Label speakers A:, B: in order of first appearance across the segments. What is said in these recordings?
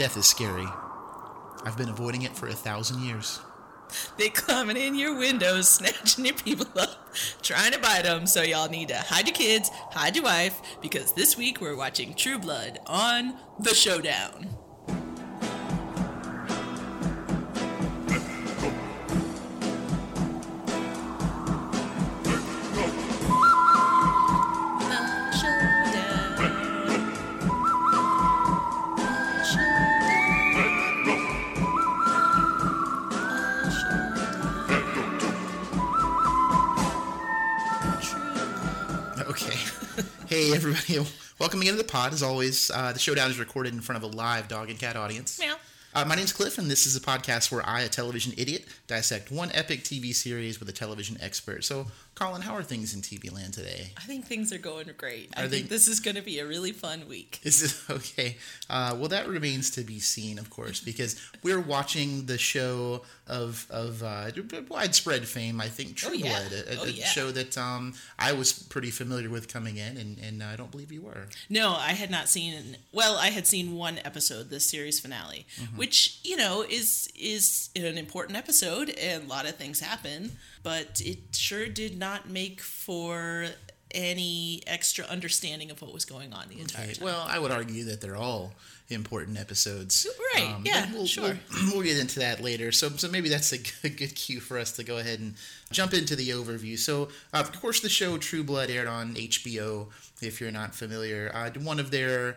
A: Death is scary. I've been avoiding it for a thousand years.
B: They coming in your windows, snatching your people up, trying to bite them. So y'all need to hide your kids, hide your wife, because this week we're watching True Blood on The Showdown.
A: Welcome again to the pod. As always, uh, the showdown is recorded in front of a live dog and cat audience.
B: Meow.
A: Uh, my name's Cliff, and this is a podcast where I, a television idiot, dissect one epic TV series with a television expert. So, Colin, how are things in TV land today?
B: I think things are going great. I
A: Are
B: think this is going to be a really fun week.
A: Is it okay? Uh, well, that remains to be seen, of course, because we're watching the show of of uh, widespread fame. I think True
B: Oh, yeah.
A: Blood, a, a-
B: Oh,
A: a show that um, I was pretty familiar with coming in, and, and I don't believe you were.
B: No, I had not seen. Well, I had seen one episode, the series finale, which you know is is an important episode, and a lot of things happen. But it sure did not make for any extra understanding of what was going on the entire time.
A: Well, I would argue that they're all important episodes. Um,
B: Right,
A: but
B: yeah,
A: we'll,
B: sure.
A: We'll, we'll get into that later. So, so maybe that's a good, good cue for us to go ahead and jump into the overview. So, uh, of course, the show True Blood aired on HBO. If you're not familiar, uh, one of their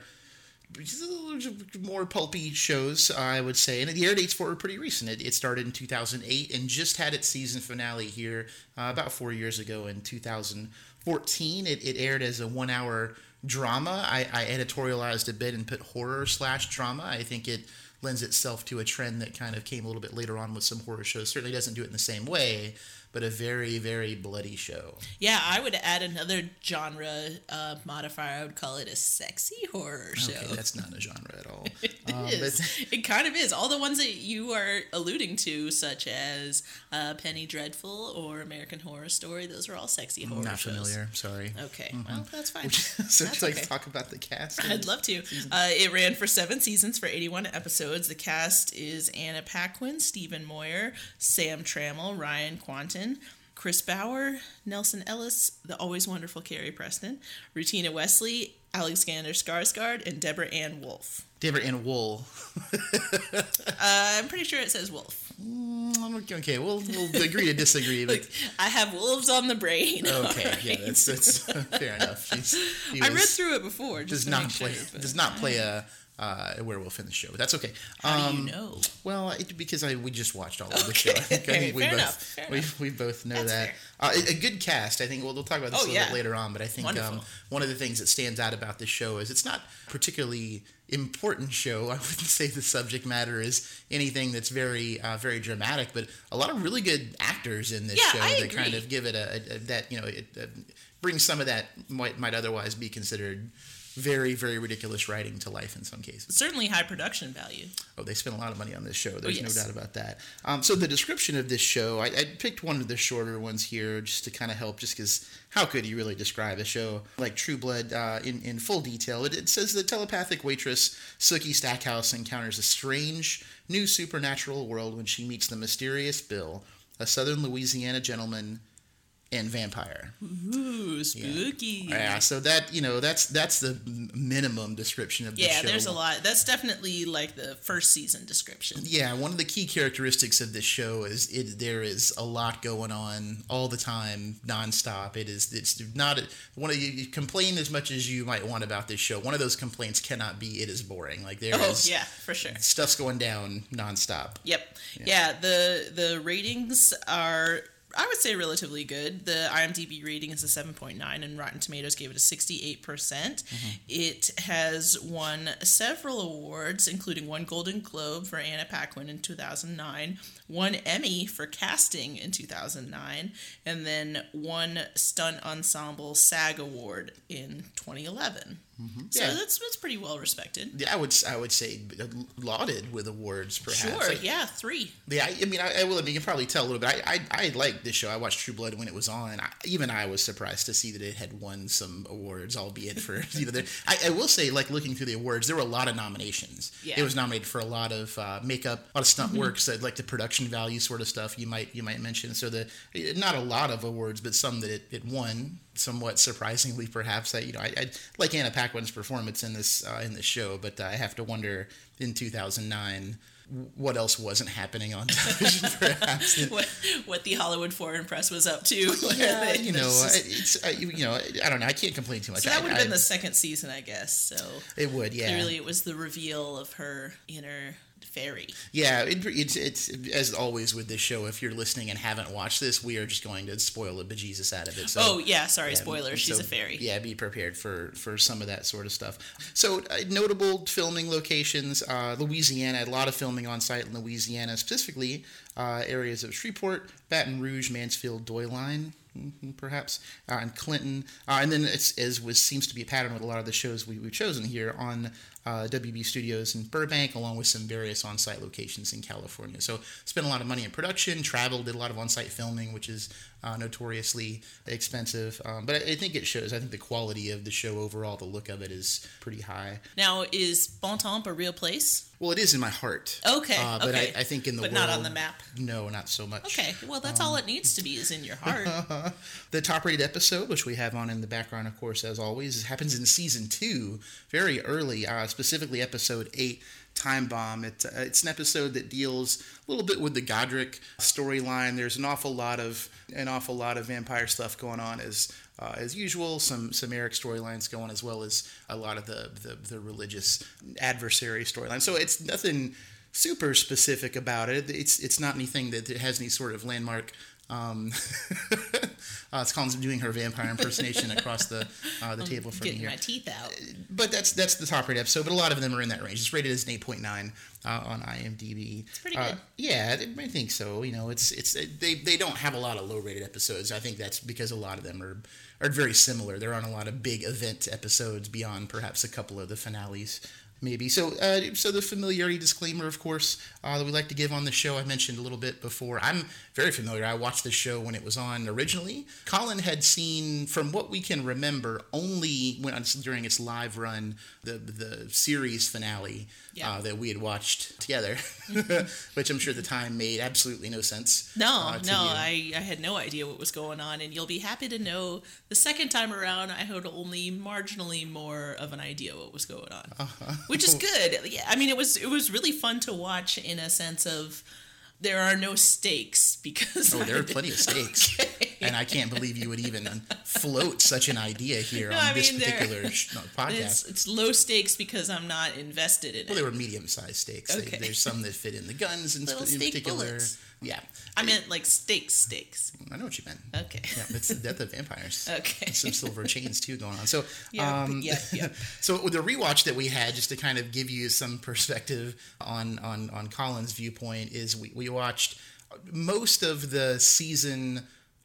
A: more pulpy shows, I would say, and the air dates for it were pretty recent. It, it started in 2008 and just had its season finale here uh, about four years ago in 2014. It, it aired as a one-hour drama. I, I editorialized a bit and put horror slash drama. I think it lends itself to a trend that kind of came a little bit later on with some horror shows. Certainly doesn't do it in the same way, but a very, very bloody show.
B: yeah, I would add another genre uh, modifier. I would call it a sexy horror show.
A: Okay, that's not a genre at all.
B: It
A: Um,
B: is. It kind of is. All the ones that you are alluding to, such as uh, Penny Dreadful or American Horror Story, those are all sexy horror
A: not
B: shows.
A: familiar. Sorry.
B: Okay, well that's fine.
A: So
B: That's
A: like
B: okay.
A: talk about the cast?
B: I'd love to. Uh, it ran for seven seasons for 81 episodes. The cast is Anna Paquin, Stephen Moyer, Sam Trammell, Ryan Kwanten, Chris Bauer, Nelsan Ellis, the always wonderful Carrie Preston, Rutina Wesley, Alexander Skarsgård, and Deborah Ann Wolf.
A: Deborah Ann Woll.
B: Uh, I'm pretty sure it says Wolf.
A: Mm, okay, we'll we'll agree to disagree. But
B: I have wolves on the brain.
A: okay,
B: All
A: yeah, that's that's fair enough. She
B: I read through it before.
A: does
B: to
A: not
B: make
A: play
B: sure, but-
A: does not play a uh, a werewolf in the show. But that's okay.
B: How
A: Um,
B: do you know?
A: Well, it, because I we just watched all of the show. I think, I think we both we, we both know
B: That's
A: that. Uh, a, a good cast. I think we'll, we'll talk about this
B: Oh,
A: a little
B: yeah.
A: bit later on. But I think um, one of the things that stands out about this show is it's not particularly important show. I wouldn't say the subject matter is anything that's very uh, very dramatic, but a lot of really good actors in this
B: Yeah,
A: show
B: I
A: that kind of give it a, a, a that you know it uh, brings some of that might might otherwise be considered very very ridiculous writing to life in some cases.
B: Certainly high production value.
A: Oh, they spent a lot of money on this show. There's
B: yes.
A: no doubt about that. Um, so the description of this show, I, I picked one of the shorter ones here just to kind of help, just because how could you really describe a show like True Blood uh, in in full detail? It, it says the telepathic waitress Sookie Stackhouse encounters a strange new supernatural world when she meets the mysterious Bill, a Southern Louisiana gentleman and vampire.
B: Ooh, spooky.
A: Yeah, so that you know that's that's the minimum description of the
B: Yeah,
A: show.
B: there's a lot. That's definitely like the first season description.
A: Yeah, one of the key characteristics of this show is it there is a lot going on all the time, nonstop. It is it's not one of you, you complain as much as you might want about this show. One of those complaints cannot be it is boring. Like there oh, is
B: Oh yeah, for sure.
A: stuff's going down nonstop.
B: Yep. Yeah. the the ratings are I would say relatively good. The IMDb rating is a 7.9 and Rotten Tomatoes gave it a 68%. percent mm-hmm. It has won several awards including one Golden Globe for Anna Paquin in 2009, one Emmy for casting in 2009, and then one Stunt Ensemble SAG Award in 2011. Mm-hmm. So
A: Yeah.
B: that's that's pretty well respected.
A: Yeah, I would I would say lauded with awards, perhaps.
B: Sure,
A: Like,
B: yeah, three.
A: Yeah, I, I mean, I, I will admit, you can probably tell a little bit. I, I, I like this show. I watched True Blood when it was on. I, even I was surprised to see that it had won some awards, albeit for you know. There, I, I will say, like looking through the awards, there were a lot of nominations.
B: Yeah.
A: It was nominated for a lot of uh, makeup, a lot of stunt work, so like the production value sort of stuff. You might you might mention. So the not a lot of awards, but some that it, it won. Somewhat surprisingly, perhaps. That you know, I, I like Anna Paquin's performance in this uh, in this show, but I have to wonder in 2009 what else wasn't happening on television, perhaps.
B: What, what the Hollywood Foreign Press was up to.
A: Yeah,
B: they-
A: you know,
B: it's just-
A: it's uh, you you know, I don't know. I can't complain too much.
B: so that
A: I-
B: would have been the second season, I guess. So
A: It would, yeah.
B: clearly, it was the reveal of her inner fairy.
A: Yeah, it, it's it's as always with this show. If you're listening and haven't watched this, we are just going to spoil the bejesus out of it. So,
B: oh yeah, sorry,
A: yeah,
B: spoiler. She's
A: so,
B: a fairy.
A: Yeah, be prepared for for some of that sort of stuff. So uh, notable filming locations: uh, Louisiana. A lot of filming on site in Louisiana, specifically uh, areas of Shreveport, Baton Rouge, Mansfield, Doyline. mhm, Perhaps uh, and Clinton, uh, and then it's as was seems to be a pattern with a lot of the shows we, we've chosen here on uh, WB Studios in Burbank, along with some various on-site locations in California. So spent a lot of money in production, traveled, did a lot of on-site filming, which is uh, notoriously expensive. Um, but I, I think it shows. I think the quality of the show overall, the look of it is pretty high.
B: Now, is Bon Temps a real place?
A: Well, it is in my heart.
B: Okay,
A: Uh, but
B: okay.
A: I, I think in the
B: But
A: world,
B: not on the map.
A: No, not so much.
B: Okay, well, that's all it needs to be is in your heart.
A: The top rated episode, which we have on in the background, of course, as always, happens in season two, very early, uh, specifically episode eight, Time Bomb. Uh, it's an episode that deals a little bit with the Godric storyline. There's an awful lot of an awful lot of vampire stuff going on as uh, as usual. Some some Eric storylines going as well as a lot of the the, the religious adversary storyline. So it's nothing super specific about it. It's it's not anything that has any sort of landmark. Um, uh, it's Collins doing her vampire impersonation across the uh, the table from
B: Getting
A: here.
B: my teeth out.
A: But that's that's the top rated episode. But a lot of them are in that range. It's rated as an eight point nine uh, on IMDb. It's
B: pretty
A: Uh,
B: good.
A: yeah, I think so. You know, it's it's they they don't have a lot of low rated episodes. I think that's because a lot of them are are very similar. There aren't a lot of big event episodes beyond perhaps a couple of the finales. Maybe so. Uh, so the familiarity disclaimer, of course, uh, that we like to give on the show. I mentioned a little bit before. I'm very familiar. I watched the show when it was on originally. Colin had seen, from what we can remember, only when during its live run, the the series finale
B: Yeah.
A: uh, that we had watched together, which I'm sure at the time made absolutely no sense.
B: No,
A: uh,
B: no,
A: you.
B: I, I had no idea what was going on, and you'll be happy to know the second time around I had only marginally more of an idea what was going on,
A: Uh-huh.
B: Which is good. Yeah, I mean it was it was really fun to watch in a sense of there are no stakes because
A: Oh, there are plenty of stakes,
B: Okay.
A: and I can't believe you would even float such an idea here
B: No,
A: on
B: I
A: this
B: mean,
A: particular podcast.
B: It's, it's low stakes because I'm not invested in it.
A: Well,
B: it.
A: they were medium-sized stakes. They- there's some that fit in the guns in, in particular.
B: bullets.
A: Yeah,
B: I meant like stakes, stakes.
A: I know what you meant.
B: Okay.
A: Yeah, it's the death of vampires.
B: Okay.
A: Some silver chains too going on. So,
B: Yeah,
A: um,
B: yeah, yeah.
A: so with the rewatch that we had, just to kind of give you some perspective on on on Colin's viewpoint, is we we watched most of the season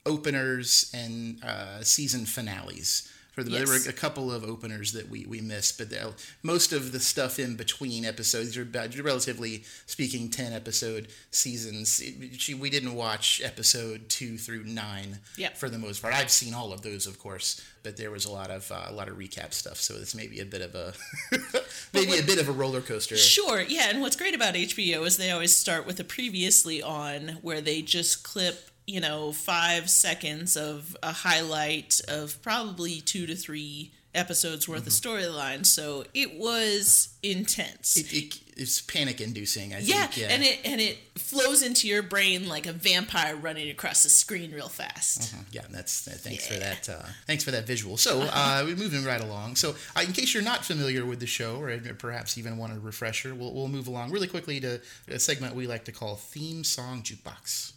A: openers and uh, season finales. For the, There were a couple of openers that we, we missed, but the, most of the stuff in between episodes are relatively speaking, 10 episode seasons. It- she, we didn't watch episode two through nine
B: Yep.
A: for the most part. I've seen all of those, of course, but there was a lot of uh, a lot of recap stuff, so it's maybe a bit of a maybe a bit of a roller coaster.
B: Sure, yeah, and what's great about HBO is they always start with a previously on where they just clip, you know, five seconds of a highlight of probably two to three episodes worth of storyline. So it was intense.
A: It, it, it's panic inducing. I
B: yeah,
A: think. Yeah,
B: and it and it flows into your brain like a vampire running across the screen real fast.
A: Uh, Yeah, that's uh, thanks for that. Uh, thanks for that visual. So uh, we're moving right along. So uh, in case you're not familiar with the show, or perhaps even want a refresher, we'll, we'll move along really quickly to a segment we like to call theme song jukebox.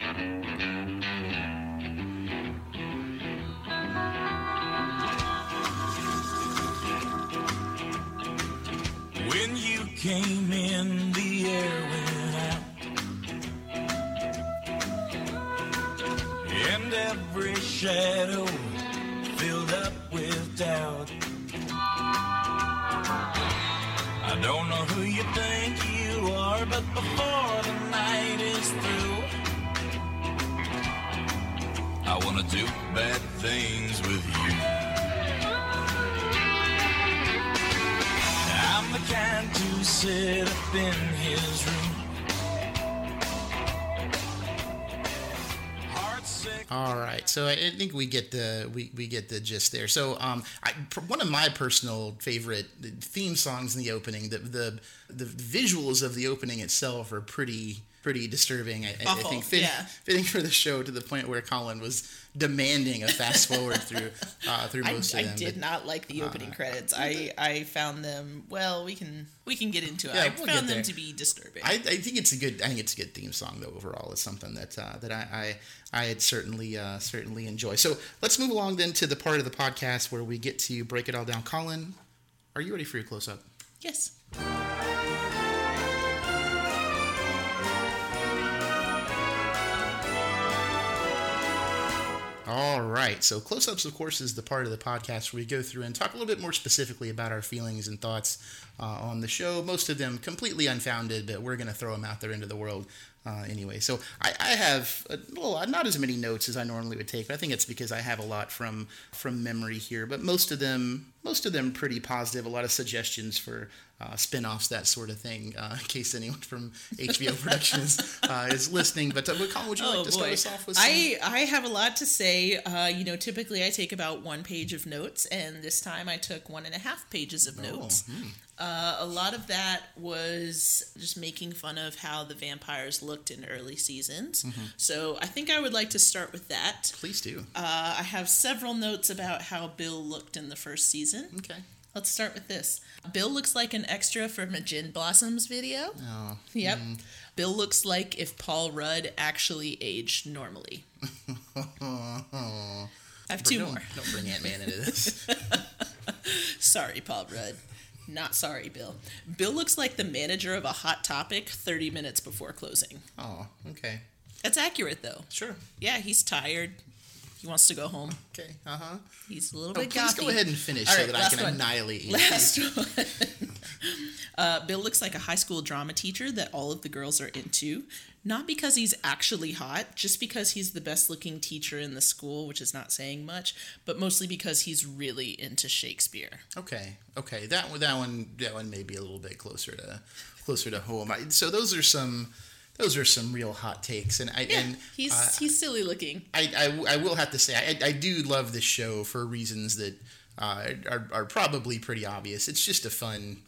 C: When you came in, the air went out. And every shadow do bad things with you. I'm the kind to sit up in his room.
A: All right, so I think we get the we, we get the gist there. So, um, I, one of my personal favorite theme songs in the opening, the the the visuals of the opening itself are pretty pretty disturbing. I, I- think fitting,
B: yeah.
A: fitting for the show to the point where Colin was demanding a fast forward through uh, through most
B: I
A: of them.
B: I did
A: but-
B: not like the opening credits. I, I found them well. We can we can get into it.
A: Yeah,
B: I
A: we'll
B: found them to be disturbing.
A: I, I think it's a good. I think it's a good theme song though. Overall, it's something that uh, that I I, I had certainly uh, certainly enjoy. So let's move along then to the part of the podcast where we get to break it all down. Colin, are you ready for your close up?
B: yes.
A: All right. So close ups, of course, is the part of the podcast where we go through and talk a little bit more specifically about our feelings and thoughts uh, on the show. Most of them completely unfounded, but we're going to throw them out there into the world uh, anyway. So I, I have a little, not as many notes as I normally would take, but I think it's because I have a lot from from memory here. But most of them, most of them, pretty positive. A lot of suggestions for uh, spin-offs, that sort of thing, uh, in case anyone from HBO Productions uh, is listening. But uh, Colin, would you like to start us off with? Some...
B: Oh, I I have a lot to say. Uh, you know, typically I take about one page of notes, and this time I took one and a half pages of notes.
A: hmm.
B: Uh, a lot of that was just making fun of how the vampires looked in early seasons.
A: Mm-hmm.
B: So I think I would like to start with that.
A: Please do.
B: Uh, I have several notes about how Bill looked in the first season.
A: Okay.
B: Let's start with this. Bill looks like an extra from a Gin Blossoms video.
A: Oh.
B: Yep. Hmm. Bill looks like if Paul Rudd actually aged normally. I have two
A: don't,
B: more.
A: Don't bring Ant Man into this.
B: Sorry, Paul Rudd. Not sorry, Bill. Bill looks like the manager of a Hot Topic 30 minutes before closing.
A: oh, okay.
B: That's accurate, though.
A: Sure.
B: Yeah, he's tired. He wants to go home.
A: Okay. Uh huh.
B: He's a little
A: Oh,
B: bit
A: please
B: gothy.
A: go ahead and finish
B: All
A: so
B: right,
A: that I can
B: one.
A: annihilate you.
B: Last one. uh, Bill looks like a high school drama teacher that all of the girls are into. Not because he's actually hot, just because he's the best looking teacher in the school, which is not saying much, but mostly because he's really into Shakespeare.
A: Okay. Okay. That one. That one. That one may be a little bit closer to closer to home. I, so those are some. Those are some real hot takes, and I
B: Yeah,
A: and
B: he's
A: uh,
B: he's silly looking.
A: I, I, I will have to say I, I do love this show for reasons that uh, are, are probably pretty obvious. It's just a fun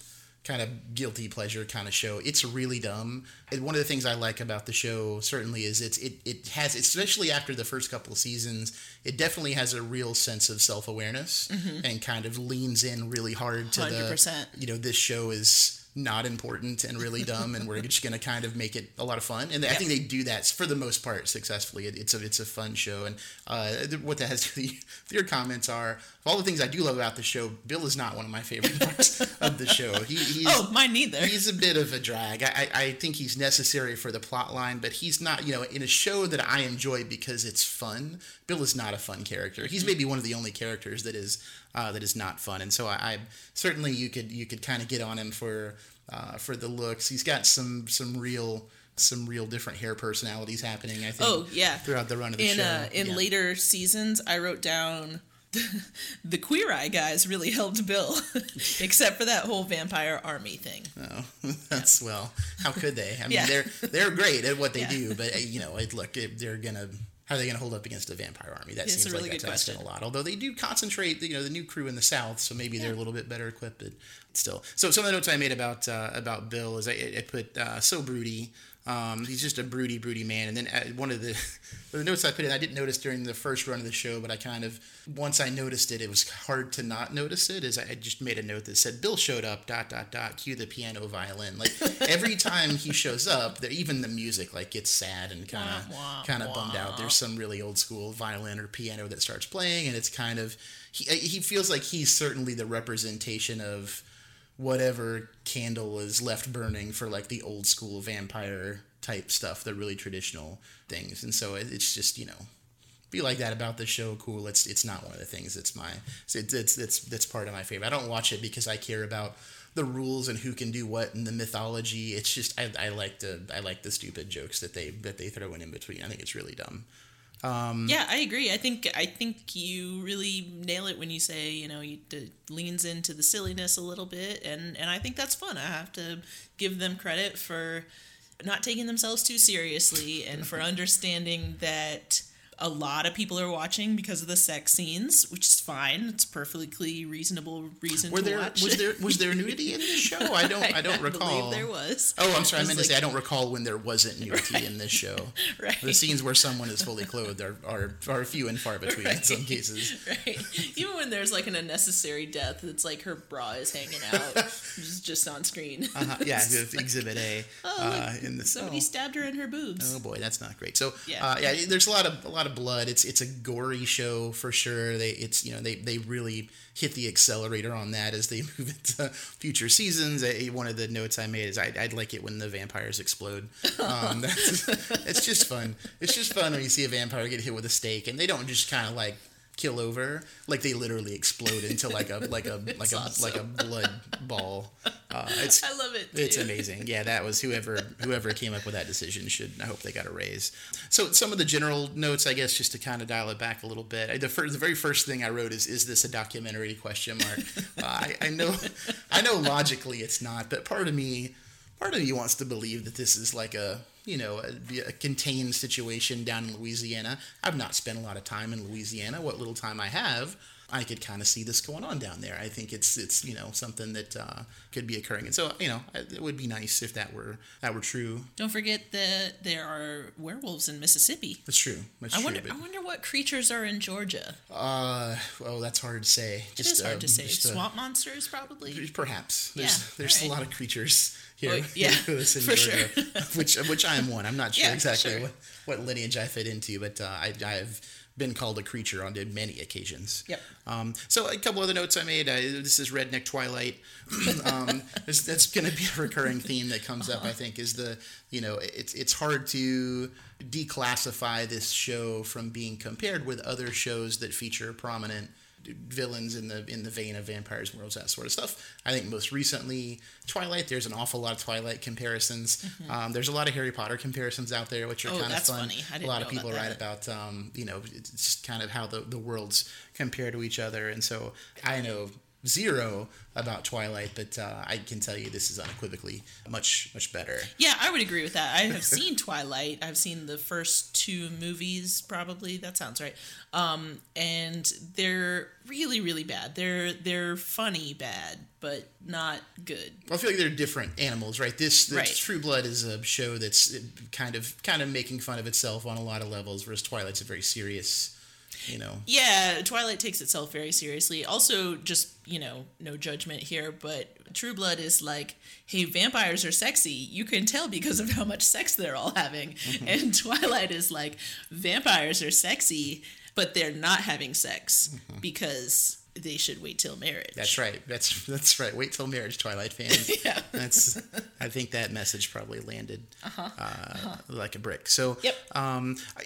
A: kind of guilty pleasure kind of show. It's really dumb. And one of the things I like about the show certainly is it's it, it has especially after the first couple of seasons, it definitely has a real sense of self awareness and kind of leans in really hard to
B: 100%.
A: the you know this show is not important and really dumb and we're just going to kind of make it a lot of fun. And i think they do that for the most part successfully. It, it's a it's a fun show. And uh, what that has to do your comments are of all the things i do love about the show bill is not one of my favorite parts of the show he, he's
B: Oh, mine neither.
A: he's a bit of a drag. I, I, think he's necessary for the plot line, but he's not, you know, in a show that I enjoy because it's fun. Bill is not a fun character. He's maybe one of the only characters that is uh, that is not fun, and so I, I certainly you could you could kind of get on him for uh, for the looks. He's got some some real some real different hair personalities happening. I think.
B: Oh yeah.
A: throughout the run of the
B: in
A: show.
B: uh, in
A: Yeah.
B: later seasons, I wrote down the Queer Eye guys really helped Bill, except for that whole vampire army thing.
A: Oh, that's well. How could they? I mean,
B: Yeah.
A: they're they're great at what they
B: Yeah.
A: do, but uh, you know, it, look, it, they're gonna. How are they to hold up against a vampire army? That
B: It's
A: seems
B: really
A: like that's asking a lot. Although they do concentrate, you know, the new crew in the south, so maybe they're a little bit better equipped. But still, so some of the notes I made about uh, about Bill is I, I put uh, so broody. Um, he's just a broody, broody man. And then uh, one of the the notes I put in, I didn't notice during the first run of the show, but I kind of once I noticed it, it was hard to not notice it. Is I just made a note that said Bill showed up. Dot dot dot. Cue the piano violin. Like every time he shows up, there even the music like gets sad and kind of kind of bummed out. There's some really old school violin or piano that starts playing, and it's kind of he he feels like he's certainly the representation of whatever candle is left burning for like the old school vampire type stuff, the really traditional things. And so it, it's just you know be like that about the show. Cool. It's it's not one of the things that's my it's it's it's that's part of my favorite. I don't watch it because I care about the rules and who can do what and the mythology. It's just I, I like the I like the stupid jokes that they that they throw in in between. I think it's really dumb.
B: Um, yeah, I agree. I think I think you really nail it when you say you know you it leans into the silliness a little bit, and and I think that's fun. I have to give them credit for not taking themselves too seriously and for understanding that a lot of people are watching because of the sex scenes, which is fine. It's perfectly reasonable reason
A: Were
B: to
A: there
B: watch.
A: was there was there nudity in the show? I don't I don't recall.
B: believe there was.
A: Oh, I'm sorry. I
B: was
A: meant to say I don't recall when there wasn't nudity in this show.
B: Right.
A: The scenes where someone is fully clothed are, are, are few and far between in some cases.
B: Right. Even when there's like an unnecessary death, it's like her bra is hanging out, just, just on screen.
A: Uh-huh. Yeah, Exhibit A uh, in the
B: Somebody
A: oh.
B: stabbed her in her boobs.
A: Oh boy, that's not great. So
B: Yeah.
A: uh, yeah, there's a lot of a lot of blood. It's it's a gory show for sure. They it's you know they they really hit the accelerator on that as they move into future seasons. I, one of the notes I made is I, I'd like it when the vampires explode. Um, that's, it's just fun. It's just fun when you see a vampire get hit with a stake and they don't just kind of like kill over like they literally explode into like a like a like a
B: awesome.
A: like a blood ball uh, it's
B: I love it.
A: it's amazing. Yeah, that was whoever whoever came up with that decision should. I hope they got a raise. So some of the general notes, I guess, just to kind of dial it back a little bit. I, the first, the very first thing I wrote is, "Is this a documentary?" Question mark. uh, I, I know, I know logically it's not, but part of me, part of me wants to believe that this is like a you know a, a contained situation down in Louisiana. I've not spent a lot of time in Louisiana. What little time I have. I could kind of see this going on down there. I think it's it's you know something that uh, could be occurring, and so you know it would be nice if that were that were true.
B: Don't forget that there are werewolves in Mississippi.
A: That's true. That's
B: I
A: true.
B: wonder.
A: but,
B: I wonder what creatures are in Georgia.
A: uh, well, that's hard to say.
B: It is hard
A: um,
B: to say.
A: just, uh,
B: Swamp monsters, probably.
A: Perhaps there's
B: Yeah,
A: there's
B: alright.
A: a lot of creatures here.
B: Oh, yeah,
A: who in
B: for
A: Georgia, which which I am one. I'm not sure
B: Yeah,
A: exactly
B: sure.
A: what, what lineage I fit into, but uh, I I have been called a creature on many occasions.
B: Yep.
A: Um, so a couple other notes I made. Uh, this is Redneck Twilight. um, that's going to be a recurring theme that comes up. I think is the you know it's it's hard to declassify this show from being compared with other shows that feature prominent villains in the in the vein of vampires worlds that sort of stuff. I think most recently twilight there's an awful lot of twilight comparisons. Um, there's a lot of harry potter comparisons out there which are
B: Mm-hmm. Oh,
A: kind of fun. a lot of people
B: about
A: write about um, you know it's just kind of how the, the worlds compare to each other. And so i know zero about twilight but uh, i can tell you this is unequivocally much much better
B: Yeah, I would agree with that. I have seen Twilight. I've seen the first two movies, probably. That sounds right. Um, and they're really, really bad. They're they're funny bad, but not good.
A: I feel like they're different animals, right? This, this
B: Right.
A: True Blood is a show that's uh, kind of kind of making fun of itself on a lot of levels, whereas Twilight's a very serious, you know.
B: Yeah, Twilight takes itself very seriously. Also, just you know, no judgment here, but True Blood is like, hey, vampires are sexy. You can tell because of how much sex they're all having.
A: Mm-hmm.
B: And Twilight is like, vampires are sexy, but they're not having sex because they should wait till marriage.
A: That's right. That's that's right. Wait till marriage, Twilight fans.
B: Yeah.
A: That's. I think that message probably landed uh like a brick. So,
B: Yep.
A: um, I,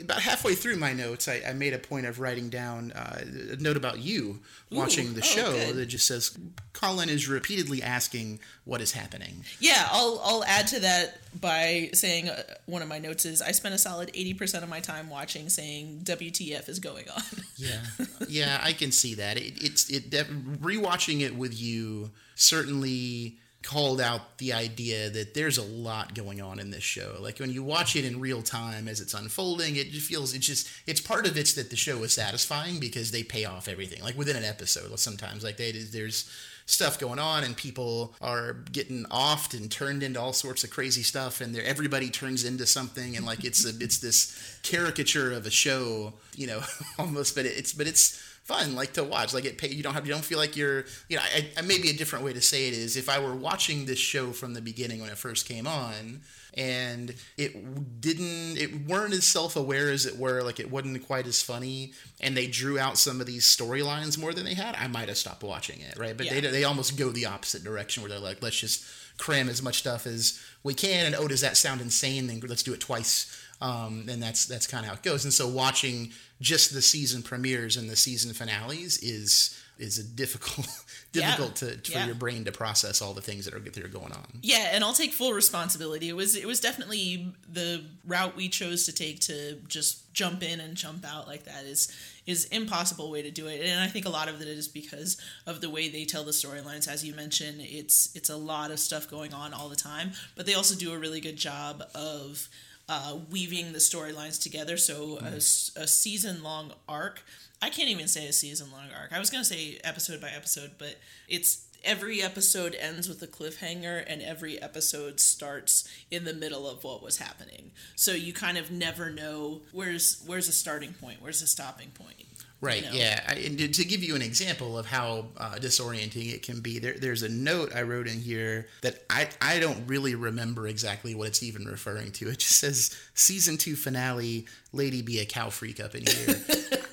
A: about halfway through my notes, I, I made a point of writing down uh, a note about you watching the
B: oh,
A: show
B: good.
A: that just says Colin is repeatedly asking what is happening.
B: Yeah, I'll I'll add to that by saying uh, one of my notes is I spent a solid eighty percent of my time watching saying WTF is going on.
A: Yeah, yeah, I can see that. It, it's it rewatching it with you certainly called out the idea that there's a lot going on in this show. Like when you watch it in real time as it's unfolding, it just feels it's just it's part of it's that the show is satisfying because they pay off everything. Like within an episode, sometimes like they there's stuff going on and people are getting offed and turned into all sorts of crazy stuff and everybody turns into something and like it's a, it's this caricature of a show you know almost but it's but it's fun like to watch like it pay you don't have you don't feel like you're you know I, I maybe a different way to say it is if i were watching this show from the beginning when it first came on and it didn't it weren't as self-aware as it were like it wasn't quite as funny and they drew out some of these storylines more than they had i might have stopped watching it right but
B: Yeah.
A: they, they almost go the opposite direction where they're like let's just cram as much stuff as we can and oh does that sound insane then let's do it twice um, and that's that's kind of how it goes and so watching just the season premieres and the season finales is is a difficult
B: Yeah.
A: difficult to, for
B: Yeah.
A: your brain to process all the things that are that are going on
B: Yeah, and I'll take full responsibility. It was it was definitely the route we chose to take to just jump in and jump out like that is is impossible way to do it. And I think a lot of it is because of the way they tell the storylines as you mentioned. It's it's a lot of stuff going on all the time, but they also do a really good job of uh, weaving the storylines together. So a, a season long arc. I can't even say a season long arc. I was gonna say episode by episode, but it's every episode ends with a cliffhanger and every episode starts in the middle of what was happening. So you kind of never know where's where's a starting point, where's a stopping point. You
A: Right.
B: know?
A: Yeah. I, and to- to give you an example of how uh, disorienting it can be, there, there's a note I wrote in here that I, I don't really remember exactly what it's even referring to. It just says season two finale, lady be a cow freak up in here.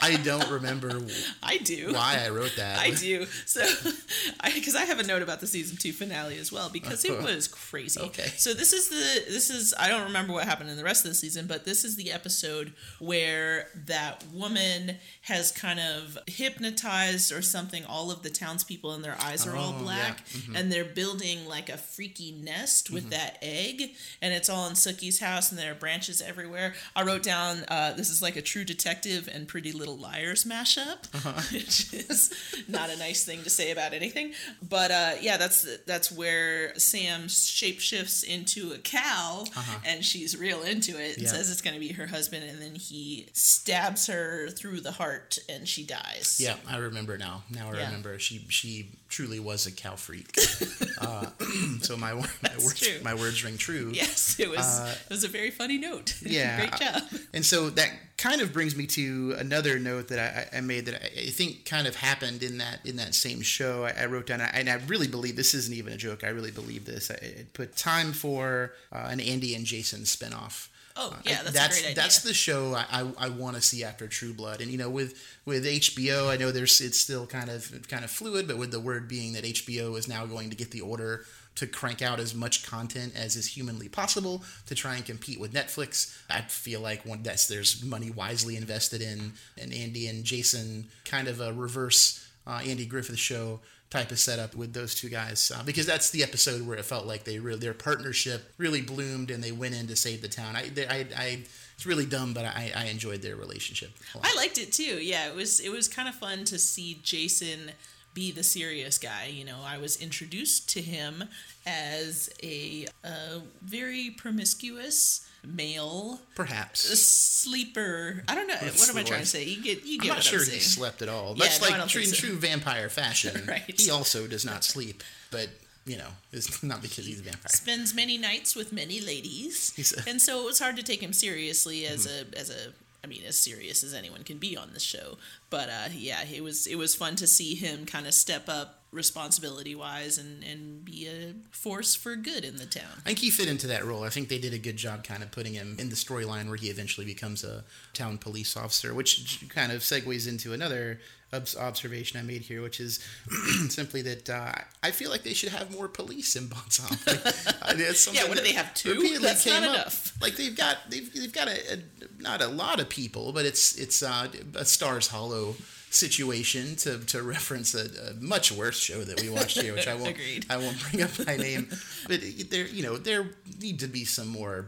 A: I, I don't remember
B: I do.
A: why I wrote that.
B: I do. So, I because I have a note about the season two finale as well because it was crazy.
A: Okay.
B: So this is the this is I don't remember what happened in the rest of the season, but this is the episode where that woman has kind of hypnotized or something all of the townspeople and their eyes are all
A: Oh, yeah.
B: black and they're building like a freaky nest with that egg and it's all in Sookie's house and there are branches everywhere. I wrote down uh, this is like a True Detective and Pretty Little Liars mashup, which is not a nice thing to say about anything. But uh, yeah, that's that's where Sam shapeshifts into a cow and she's real into it and
A: Yeah.
B: says it's going to be her husband and then he stabs her through the heart and she dies.
A: Yeah, I remember now. Now I
B: Yeah.
A: remember. She she truly was a cow freak. uh, so my my words
B: true.
A: my words ring true.
B: Yes, it was. it was a very funny note.
A: Uh, yeah,
B: great job.
A: And so that kind of brings me to another note that I, I made that I, I think kind of happened in that in that same show. I, I wrote down, and I really believe this isn't even a joke. I really believe this. I, I put time for uh, an Andy and Jason spinoff.
B: Oh yeah,
A: I-
B: that's,
A: that's
B: a great idea.
A: that's the show I, I, I want to see after True Blood, and you know with with HBO, I know there's it's still kind of kind of fluid, but with the word being that HBO is now going to get the order to crank out as much content as is humanly possible to try and compete with Netflix. I feel like one that's there's money wisely invested in an Andy and Jason kind of a reverse uh, Andy Griffith show type of setup with those two guys uh, because that's the episode where it felt like they really their partnership really bloomed and they went in to save the town. I they, I, I it's really dumb, but I, I enjoyed their relationship.
B: I liked it too. Yeah, it was it was kind of fun to see Jason be the serious guy. You know, I was introduced to him as a, uh very promiscuous male
A: Perhaps.
B: sleeper. I don't know. What am I trying to say? You get you
A: I'm
B: get
A: not
B: what
A: sure
B: I'm
A: he slept at all.
B: Yeah, no,
A: like
B: don't
A: true,
B: so.
A: true vampire fashion,
B: Right.
A: he also does not sleep. But you know, it's not because he's a vampire.
B: Spends many nights with many ladies,
A: a-
B: and so it was hard to take him seriously as a as a. I mean, as serious as anyone can be on this show. But uh, yeah, it was it was fun to see him kind of step up responsibility wise and and be a force for good in the town.
A: I think he fit into that role. I think they did a good job kind of putting him in the storyline where he eventually becomes a town police officer, which kind of segues into another observation I made here, which is simply that uh, I feel like they should have more police in Bon Temps. Like, I mean, something
B: Yeah, what do they have, two? That's not
A: came up.
B: enough.
A: Like they've got they've they've got a, a not a lot of people, but it's it's uh, a Stars Hollow situation to, to reference a, a much worse show that we watched here, which I won't. I won't bring up by name, but there you know there need to be some more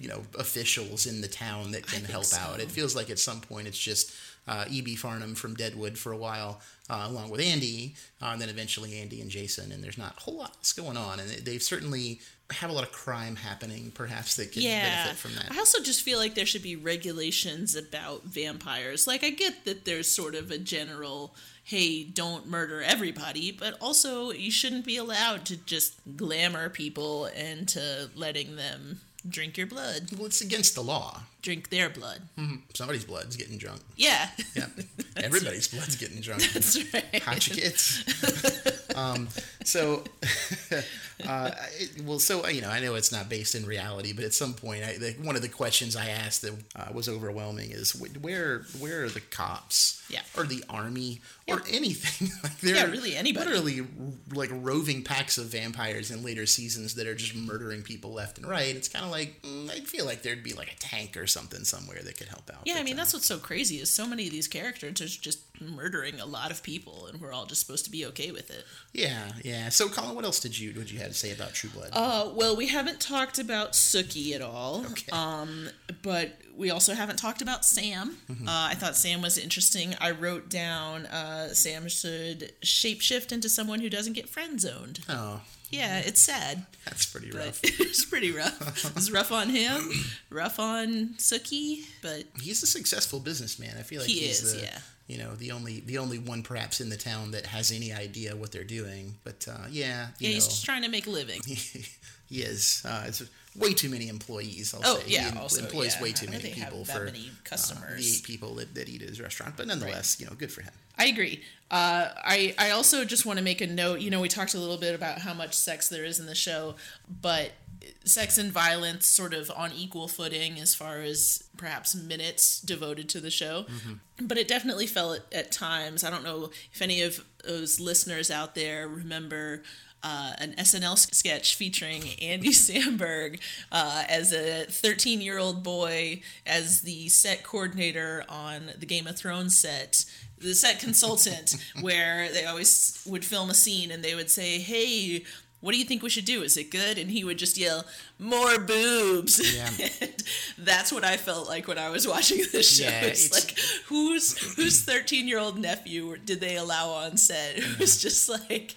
A: you know officials in the town that can help
B: so.
A: out. It feels like at some point it's just uh, E.B. Farnum from Deadwood for a while, uh, along with Andy, uh, and then eventually Andy and Jason, and there's not a whole lot else going on, and they've certainly have a lot of crime happening, perhaps that could
B: yeah.
A: benefit from that.
B: I also just feel like there should be regulations about vampires. Like I get that there's sort of a general hey, don't murder everybody, but also you shouldn't be allowed to just glamour people into letting them Drink your blood.
A: Well, it's against the law.
B: Drink their blood.
A: Somebody's blood's getting drunk.
B: Yeah.
A: Yeah, everybody's blood's getting drunk.
B: That's right.
A: Kids. um, so, uh, it, well, so you know, I know it's not based in reality, but at some point, I, the, one of the questions I asked that uh, was overwhelming is wh- where where are the cops?
B: Yeah.
A: Or the army or anything like they're
B: Yeah, really anybody.
A: literally like roving packs of vampires in later seasons that are just murdering people left and right. It's kind of like mm, I feel like there'd be like a tank or something somewhere that could help out.
B: Yeah, I mean that's what's so crazy is so many of these characters are just murdering a lot of people, and we're all just supposed to be okay with it.
A: yeah, yeah. So, Colin, what else did you what you had to say about True Blood?
B: Uh, well, we haven't talked about Sookie at all.
A: Okay.
B: Um, but we also haven't talked about Sam.
A: Mm-hmm.
B: Uh, I thought Sam was interesting. I wrote down uh, Sam should shapeshift into someone who doesn't get friend zoned.
A: oh,
B: Yeah, it's sad,
A: that's pretty rough.
B: it's pretty rough. It's rough on him, rough on Sookie, but
A: he's a successful businessman. I feel like
B: He
A: he's
B: is,
A: the,
B: yeah.
A: you know, the only the only one perhaps in the town that has any idea what they're doing. But uh, yeah, you
B: yeah, he's just trying to make a living.
A: he is. Uh, it's way too many employees. I'll
B: Oh
A: say.
B: yeah,
A: he
B: also
A: employs
B: yeah.
A: way too many
B: think they have
A: people for
B: many
A: uh, the eight people that, that eat at his restaurant. But nonetheless, you know, good for him.
B: I agree. Uh, I I also just want to make a note. You know, we talked a little bit about how much sex there is in the show, but sex and violence sort of on equal footing as far as perhaps minutes devoted to the show. But it definitely felt at, at times. I don't know if any of those listeners out there remember. Uh, an SNL sketch featuring Andy Samberg uh, as a 13 year old boy, as the set coordinator on the Game of Thrones set, the set consultant, where they always would film a scene and they would say, Hey, what do you think we should do? Is it good? And he would just yell, More boobs.
A: Yeah.
B: And that's what I felt like when I was watching this show.
A: Yeah,
B: it's,
A: it's-
B: like, whose whose 13 year old nephew did they allow on set? It was just like,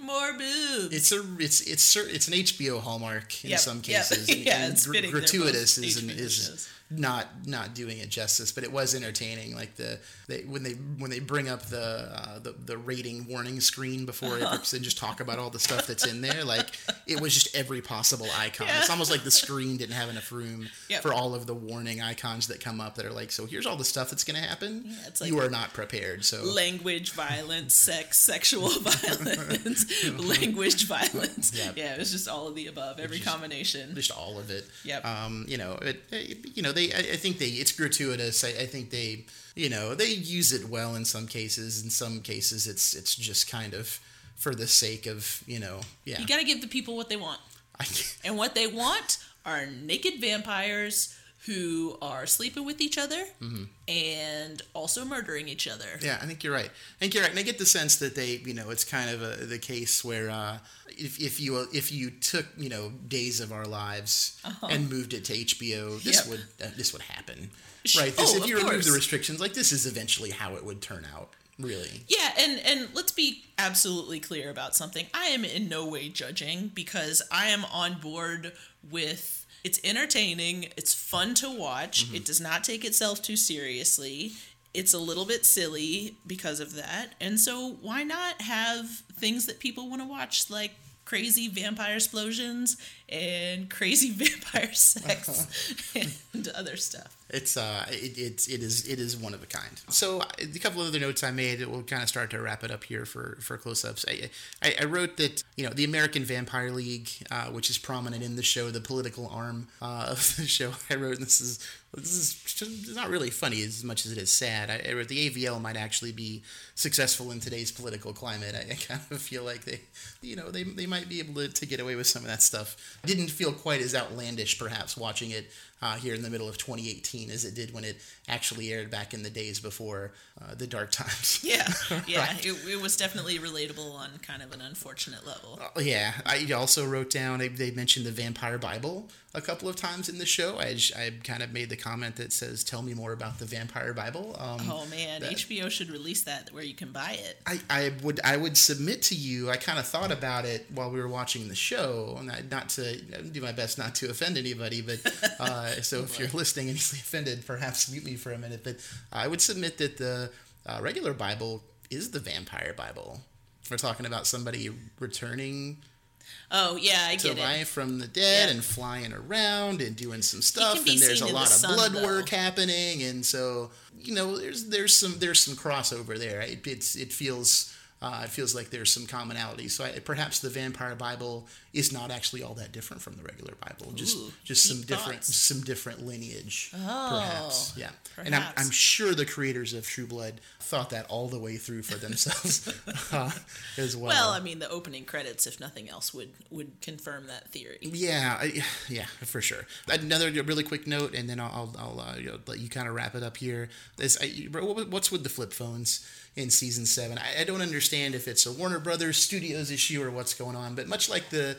B: More boobs.
A: It's a it's it's it's an HBO hallmark in
B: Yep,
A: some
B: yep.
A: cases.
B: Yeah,
A: and
B: it's
A: gr- gratuitous is an, is. Not not doing it justice, but it was entertaining. Like the they when they when they bring up the uh, the, the rating warning screen before
B: Uh-huh.
A: it and just talk about all the stuff that's in there. Like it was just every possible icon. It's almost like the screen didn't have enough room
B: Yep.
A: for all of the warning icons that come up that are like, so here's all the stuff that's going to happen.
B: Yeah, it's like-
A: you are not prepared. So
B: language violence, sex, sexual violence, language violence.
A: Yep.
B: Yeah, it was just all of the above, every
A: just-
B: combination.
A: just all of it.
B: Yep.
A: Um, you know, it, it- you know, they. I, I think they. It's gratuitous. I, I think they. You know, they use it well in some cases. In some cases, it's it's just kind of for the sake of you know. Yeah.
B: You gotta give the people what they want. And what they want are naked vampires who are sleeping with each other
A: Mm-hmm.
B: and also murdering each other.
A: Yeah, I think you're right. I think you're right, and I get the sense that they, you know, it's kind of a, the case where uh, if if you if you took you know Days of Our Lives and moved it to HBO, this
B: Uh-huh. Yep.
A: would uh, this would happen, right? This,
B: oh,
A: if you remove the restrictions, like this is eventually how it would turn out. Really,
B: Yeah, and and let's be absolutely clear about something. I am in no way judging because I am on board with it's entertaining, it's fun to watch.
A: Mm-hmm.
B: It does not take itself too seriously. It's a little bit silly because of that. And so why not have things that people want to watch like crazy vampire explosions and crazy vampire sex and other stuff.
A: It's uh, it, it's it is it is one of a kind. So a couple of other notes I made. We'll kind of start to wrap it up here for for close ups. I, I I wrote that you know the American Vampire League, uh, which is prominent in the show, the political arm uh, of the show. I wrote and this is this is not really funny as much as it is sad. I the AVL might actually be successful in today's political climate. I, I kind of feel like they, you know, they, they might be able to, to get away with some of that stuff. I didn't feel quite as outlandish, perhaps, watching it uh, here in the middle of 2018 as it did when it actually aired back in the days before uh, the dark times.
B: Yeah, yeah, it, it was definitely relatable on kind of an unfortunate level.
A: Oh, yeah, I also wrote down. They, they mentioned the Vampire Bible a couple of times in the show. I, I kind of made the comment that says, "Tell me more about the Vampire Bible." Um,
B: Oh man,
A: that-
B: HBO should release that where you can buy it.
A: I, I would I would submit to you. I kind of thought about it while we were watching the show, and I, not to do my best not to offend anybody. But uh, so if you're listening and easily offended, perhaps mute me for a minute. But I would submit that the uh, regular Bible is the Vampire Bible. We're talking about somebody returning
B: Oh yeah, I
A: to
B: get it.
A: life from the dead
B: Yeah.
A: and flying around and doing some stuff and there's a
B: in the
A: lot of
B: sun,
A: blood
B: though.
A: work happening and so you know there's there's some there's some crossover there it, it's it feels uh, it feels like there's some commonality so I, perhaps the vampire bible is not actually all that different from the regular bible just
B: Ooh,
A: just some different
B: thoughts.
A: some different lineage
B: Oh,
A: perhaps yeah and I'm. I'm sure the creators of true blood thought that all the way through for themselves uh, as well
B: Well, I mean, the opening credits, if nothing else, would would confirm that theory.
A: Yeah, I, yeah, for sure. Another really quick note, and then I'll, I'll, uh, you know, let you kind of wrap it up here. Is I, what's with the flip phones in season seven? I, I don't understand if it's a Warner Brothers Studios issue or what's going on. But much like the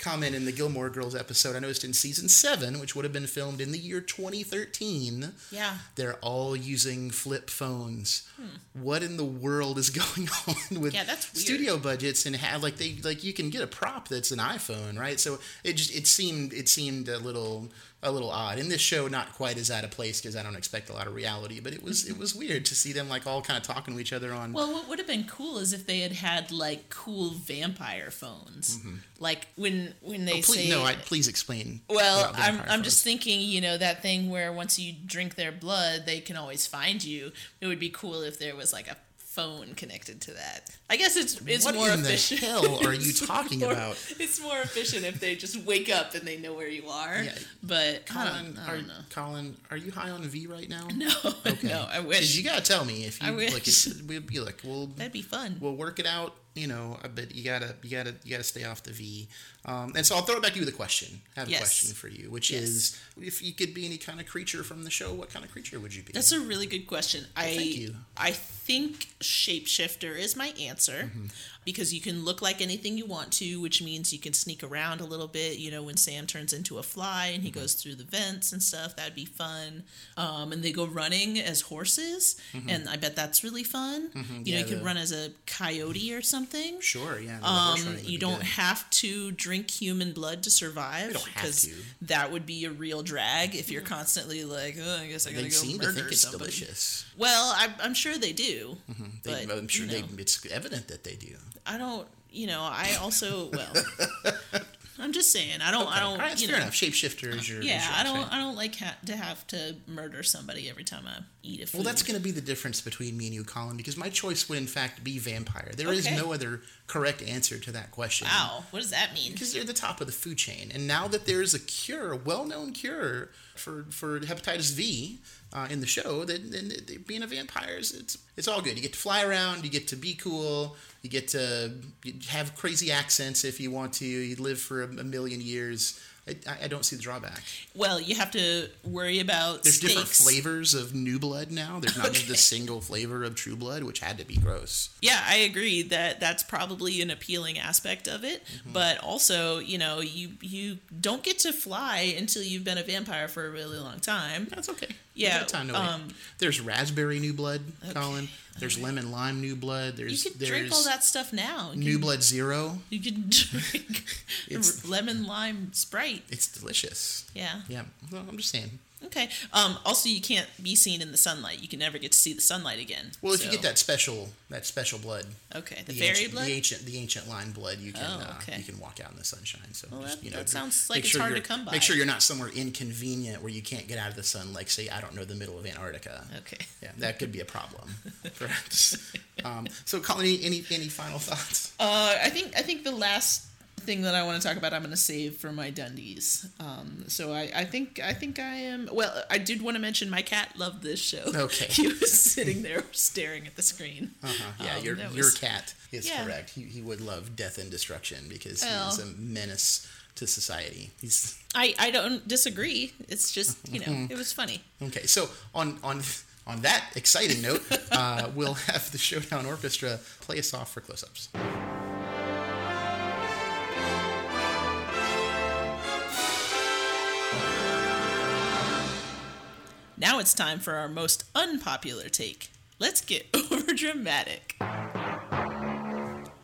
A: comment in the Gilmore Girls episode, I noticed in season seven, which would have been filmed in the year 2013,
B: Yeah.
A: they're all using flip phones. What in the world is going on with
B: Hmm. Yeah, that's weird.
A: studio budgets and have like they like you can get a prop that's an iPhone, right? So it just it seemed it seemed a little a little odd. In this show, not quite as out of place because I don't expect a lot of reality, but it was it was weird to see them like all kind of talking to each other on.
B: Well, what would have been cool is if they had had like cool vampire phones, like when when they.
A: Oh, please,
B: say.
A: no, I, please explain.
B: well, I'm I'm just thinking, you know, that thing where once you drink their blood, they can always find you. It would be cool if there was like a phone connected to that. I guess it's it's
A: What
B: more
A: in the
B: efficient.
A: hell are you talking
B: more-
A: about?
B: It's more efficient if they just wake up and they know where you are.
A: Yeah.
B: But I
A: Colin,
B: don't, I
A: are. Colin, are you high on V right now?
B: No, Okay. no, I wish.
A: you gotta tell me if you
B: I
A: like.
B: wish.
A: It, we be like, we'll
B: That'd be fun.
A: we'll work it out. You know, but you gotta you gotta you gotta stay off the V. Um, and so I'll throw it back to you with a question. I have a
B: Yes.
A: question for you, which
B: Yes.
A: is, if you could be any kind of creature from the show, what kind of creature would you be?
B: That's a really good question. I
A: thank you.
B: I think shapeshifter is my answer
A: Mm-hmm.
B: Because you can look like anything you want to, which means you can sneak around a little bit. You know, when Sam turns into a fly and he
A: Mm-hmm.
B: goes through the vents and stuff, that'd be fun. Um, and they go running as horses, and I bet that's really fun. You know,
A: Mm-hmm. Yeah,
B: you could
A: the-
B: run as a coyote or something.
A: sure, yeah.
B: Um, you don't
A: good.
B: have to drink human blood to survive
A: You don't have
B: because that would be a real drag if you're constantly like, oh, I guess I gotta
A: They
B: go
A: seem to think it's
B: somebody.
A: delicious.
B: Well, I'm, I'm sure they do,
A: They,
B: but
A: I'm sure
B: you know,
A: they, it's evident that they do.
B: I don't. You know, I also well, I'm just saying, I don't, I don't,
A: all right,
B: you
A: fair
B: know,
A: enough. Shapeshifter is your. is
B: yeah,
A: your
B: I don't,
A: option.
B: I don't like ha- to have to murder somebody every time I eat a food.
A: Well, that's going to be the difference between me and you, Colin, because my choice would in fact be vampire. There is
B: Okay.
A: no other correct answer to that question.
B: wow. What does that mean?
A: Because they're the top of the food chain, and now that there is a cure, a well-known cure for for hepatitis V uh, in the show, then, then being a vampire is it's it's all good. You get to fly around, you get to be cool, you get to have crazy accents if you want to. You live for a, a million years. I, I- don't see the drawback.
B: Well, you have to worry about
A: There's different flavors of new blood now. There's not just a single flavor of true blood, which had to be gross.
B: Yeah, I agree that that's probably an appealing aspect of it,
A: Mm-hmm.
B: but also, you know, you you don't get to fly until you've been a vampire for a really long time.
A: That's okay.
B: Yeah,
A: got time to wait.
B: um,
A: There's raspberry new blood, Colin. There's lemon lime new blood. There's
B: You
A: could
B: drink all that stuff now. You
A: new
B: can-
A: blood zero.
B: You can drink
A: It's-
B: lemon lime sprite.
A: It's delicious.
B: Yeah.
A: Yeah. Well, I'm just saying.
B: Okay. Um, also, you can't be seen in the sunlight. You can never get to see the sunlight again.
A: Well, if you get that special that special blood,
B: Okay. The, fairy
A: ancient,
B: blood.
A: the ancient the ancient line blood, you can
B: Oh,
A: uh, you can walk out in the sunshine. So
B: Well,
A: just,
B: that-
A: you know,
B: that sounds like it's
A: sure
B: hard to come by.
A: Make sure you're not somewhere inconvenient where you can't get out of the sun, like say I don't know the middle of Antarctica.
B: Okay.
A: Yeah, that could be a problem, perhaps. um, so, Colin, any, any any final thoughts?
B: Uh, I think I think the last thing that I want to talk about I'm going to save for my Dundies. Um, so I, I think I think I am. Well, I did want to mention my cat loved this show.
A: Okay.
B: he was sitting there staring at the screen.
A: Uh-huh. Yeah,
B: Um,
A: your your
B: was-
A: cat is
B: Yeah.
A: correct. He, he would love death and destruction because
B: Well.
A: he's a menace to society. He's
B: I I don't disagree. It's just you know it was funny.
A: okay. So on on on that exciting note, uh, we'll have the Showdown Orchestra play us off for close-ups.
B: Now it's time for our most unpopular take. Let's get over dramatic.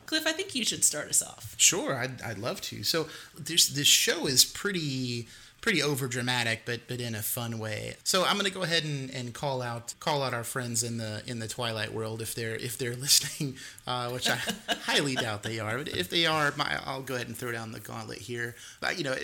B: Cliff, I think you should start us off.
A: Sure, I'd, I'd love to. So this this show is pretty pretty over dramatic, but but in a fun way. So I'm gonna go ahead and, and call out call out our friends in the in the Twilight world if they're if they're listening, uh, which I highly doubt they are. But if they are, my, I'll go ahead and throw down the gauntlet here. But you know,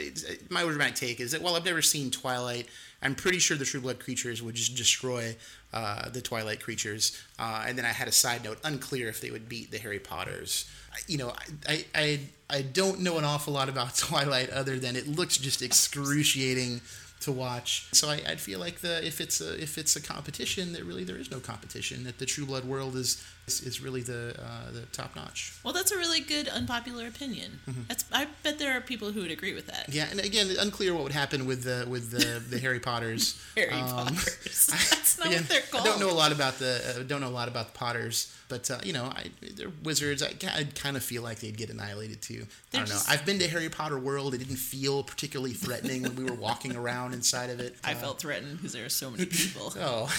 A: my dramatic take is that while I've never seen Twilight, I'm pretty sure the True Blood creatures would just destroy uh, the Twilight creatures. Uh, and then I had a side note, unclear if they would beat the Harry Potters. You know, I, I I don't know an awful lot about Twilight other than it looks just excruciating to watch. So I, would feel like the if it's a if it's a competition, that really there is no competition. That the True Blood world is is, is really the uh, the top notch.
B: Well, that's a really good unpopular opinion.
A: Mm-hmm.
B: That's I bet there are people who would agree with that.
A: Yeah, and again, unclear what would happen with the with the, the Harry Potters.
B: Harry Potters. That's not
A: again,
B: what they're called.
A: I don't know a lot about the uh, don't know a lot about the Potters, but uh, you know, I, they're wizards. I, I kind of feel like they'd get annihilated too.
B: They're
A: I don't
B: just-
A: know. I've been to Harry Potter World. It didn't feel particularly threatening when we were walking around inside of it.
B: I
A: Uh,
B: felt threatened because there are so many people
A: Oh,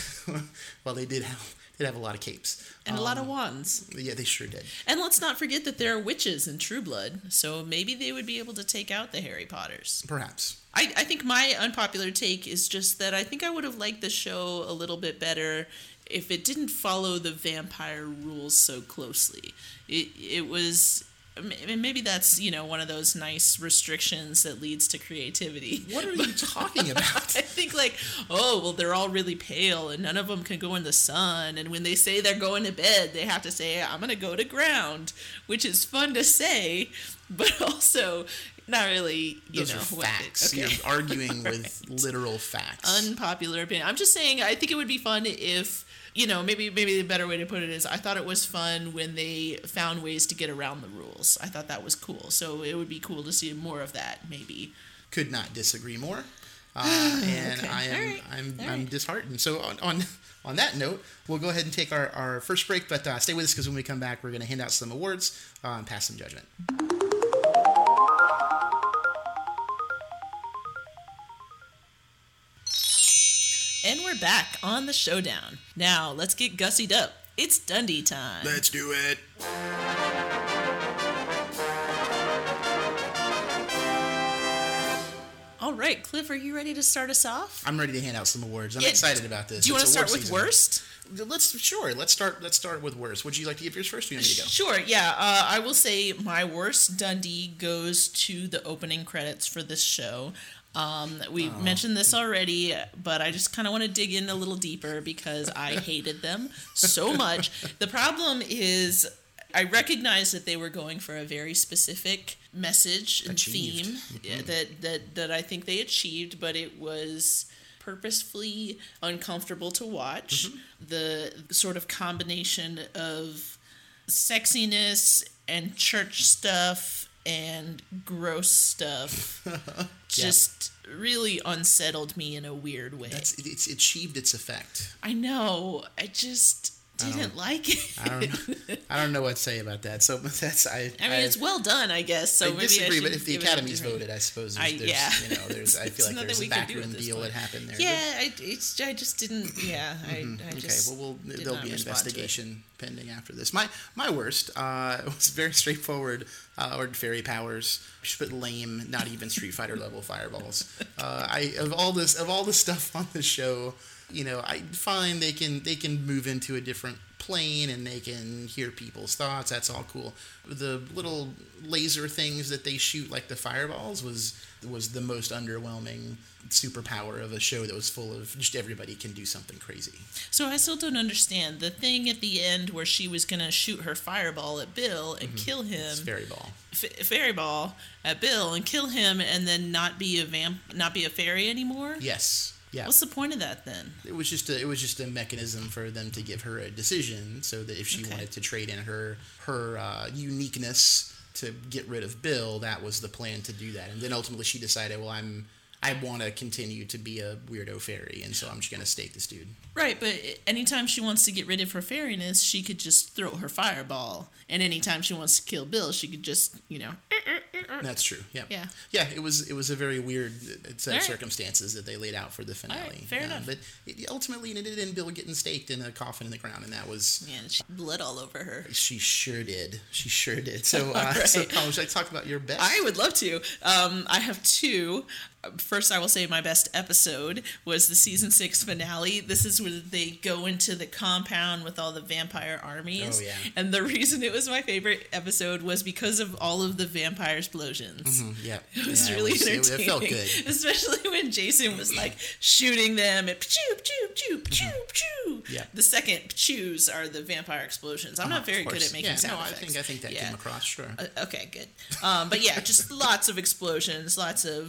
A: well, they did have did have a lot of capes.
B: and a lot
A: Um,
B: of wands.
A: Yeah, they sure did.
B: And let's not forget that there are witches in True Blood, so maybe they would be able to take out the Harry Potters.
A: Perhaps.
B: I, I think my unpopular take is just that I think I would have liked the show a little bit better if it didn't follow the vampire rules so closely. It it was maybe that's you know one of those nice restrictions that leads to creativity.
A: What are you talking about?
B: I think like, oh well, they're all really pale, and none of them can go in the sun. And when they say they're going to bed, they have to say, "I'm gonna go to ground," which is fun to say, but also not really. You
A: Those
B: know,
A: are
B: what they-
A: facts.
B: okay.
A: You're arguing with literal facts.
B: Unpopular opinion. I'm just saying. I think it would be fun if. You know, maybe maybe the better way to put it is I thought it was fun when they found ways to get around the rules. I thought that was cool. So it would be cool to see more of that, maybe.
A: Could not disagree more. Uh, and
B: Okay.
A: I am
B: right.
A: I'm
B: All
A: I'm
B: right.
A: disheartened. So on, on on that note, we'll go ahead and take our, our first break, but uh, stay with us because when we come back, we're going to hand out some awards uh, and pass some judgment.
B: Back on the showdown. Now let's get gussied up. It's Dundie time.
A: Let's do it.
B: All right, Cliff, are you ready to start us off?
A: I'm ready to hand out some awards. I'm
B: Yeah,
A: excited about this.
B: Do you want to start with
A: season.
B: worst?
A: Let's sure. Let's start. Let's start with worst. Would you like to give yours first? Or you want me to go?
B: Sure, yeah. Uh, I will say my worst Dundie goes to the opening credits for this show. Um, we
A: Oh.
B: mentioned this already, but I just kind of want to dig in a little deeper because I hated them so much. The problem is, I recognize that they were going for a very specific message and
A: Achieved.
B: theme yeah, that, that that I think they achieved, but it was purposefully uncomfortable to watch. The sort of combination of sexiness and church stuff and gross stuff just really unsettled me in a weird way.
A: That's it's achieved its effect.
B: I know. I just didn't like it.
A: I don't know. I don't know what to say about that. So that's I.
B: I mean, it's well done, I guess. So
A: I
B: maybe
A: disagree,
B: I
A: but if the
B: give it a
A: Academy's voted, I suppose
B: I-
A: there's, there's
B: yeah.
A: you know, there's I feel like there's a
B: we can do at
A: backroom deal
B: point.
A: that happened there.
B: Yeah, I, it's, I just didn't. Yeah, I, I
A: Mm-hmm. Okay,
B: just.
A: well, we'll there'll be an
B: respond to it.
A: investigation pending after this. My my worst uh, was very straightforward. Uh, or fairy powers, just put lame, not even Street Fighter level fireballs. Uh, I of all this of all the stuff on the show, you know, I find they can they can move into a different plane and they can hear people's thoughts. That's all cool. The little laser things that they shoot, like the fireballs, was was the most underwhelming superpower of a show that was full of just everybody can do something crazy.
B: So I still don't understand the thing at the end where she was gonna shoot her fireball at Bill and kill him.
A: Mm-hmm. It's fairy ball.
B: f- fairy ball at Bill and kill him, and then not be a vamp, not be a fairy anymore.
A: Yes. Yeah.
B: What's the point of that then?
A: It was just a it was just a mechanism for them to give her a decision, so that if she
B: Okay.
A: wanted to trade in her her uh, uniqueness to get rid of Bill, that was the plan to do that. And then ultimately she decided, well, I'm I want to continue to be a weirdo fairy, and so I'm just gonna stake this dude.
B: Right, but anytime she wants to get rid of her fairiness, she could just throw her fireball, and anytime she wants to kill Bill, she could just, you know,
A: That's true. Yeah.
B: Yeah.
A: Yeah. It was it was a very weird set of
B: right.
A: circumstances that they laid out for the finale.
B: right, fair
A: Yeah,
B: enough.
A: But it, ultimately, it ended in Bill getting staked in a coffin in the ground, and that was
B: Man, she blood all over her.
A: she sure did. She sure did. So, uh, so. Colin, should I talk about your best?
B: I would love to. Um, I have two. First, I will say my best episode was the season six finale. This is where they go into the compound with all the vampire armies.
A: Oh, yeah.
B: And the reason it was my favorite episode was because of all of the vampire explosions.
A: Mm, yeah.
B: It was
A: Yeah,
B: really
A: it,
B: entertaining.
A: it felt good.
B: Especially when Jason was like shooting them and choo choo choo choo choo.
A: Mm-hmm. Yeah.
B: The second chews are the vampire explosions. I'm not very good at making
A: yeah,
B: sound
A: no, I think I think that
B: Yeah.
A: came across. Sure.
B: Uh, okay, good. Um, but yeah, just lots of explosions, lots of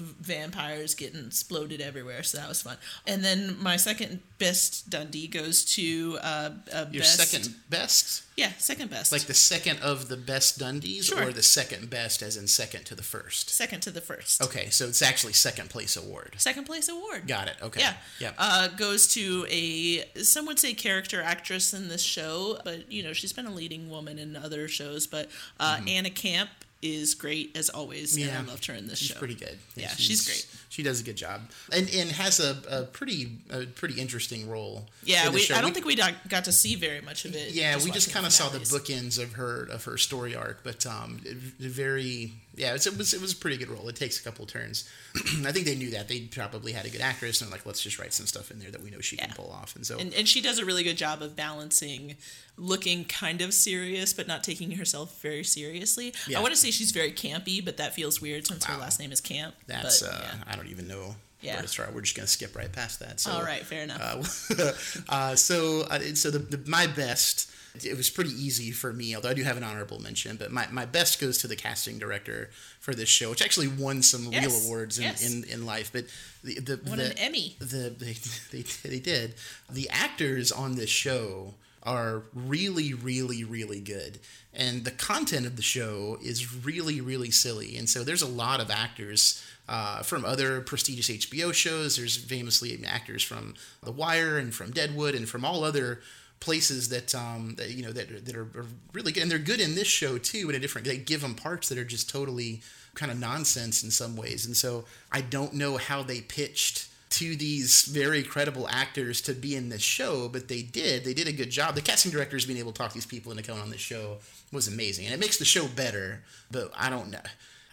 B: vampires getting exploded everywhere. So that was fun. And then my second best Dundie goes to uh, uh,
A: Your
B: best,
A: second best,
B: yeah, second best,
A: like the second of the best Dundies,
B: Sure.
A: or the second best, as in second to the first.
B: second to the first.
A: Okay, so it's actually second place award.
B: Second place award.
A: Got it. Okay.
B: Yeah.
A: Yeah.
B: Uh, goes to a some would say character actress in this show, but you know she's been a leading woman in other shows. But uh, Anna Camp is great as always.
A: Yeah.
B: and I loved her in this
A: She's
B: show.
A: pretty good.
B: Yeah, she's great.
A: She does a good job, and and has a, a pretty a pretty interesting role.
B: Yeah,
A: in
B: we.
A: show.
B: I don't think we got got to see very much of it.
A: Yeah, we just kind of saw the bookends of her of her story arc, but um, very yeah, it's, it was it was a pretty good role. It takes a couple turns. I think they knew that they probably had a good actress, and like let's just write some stuff in there that we know she can pull off. And so
B: And, and she does a really good job of balancing looking kind of serious but not taking herself very seriously.
A: Yeah.
B: I want to say she's very campy, but that feels weird since her last name is Camp.
A: that's
B: but,
A: uh,
B: yeah.
A: I don't even know
B: Yeah.
A: where to start. We're just gonna skip right past that. So
B: All right, fair enough.
A: Uh, uh, so, uh, so the, the my best. It was pretty easy for me, although I do have an honorable mention. But my, my best goes to the casting director for this show, which actually won some real awards in,
B: yes.
A: in, in life. But the the,
B: Won
A: the
B: an Emmy.
A: The they, they they did. The actors on this show are really, really, really good, and the content of the show is really, really silly. And so there's a lot of actors uh, from other prestigious HBO shows. There's famously actors from The Wire and from Deadwood and from all other places that um that you know that that are, are really good and they're good in this show too in a different they give them parts that are just totally kind of nonsense in some ways and so i don't know how they pitched to these very credible actors to be in this show but they did they did a good job. The casting directors being able to talk these people into coming on this show was amazing and it makes the show better but i don't know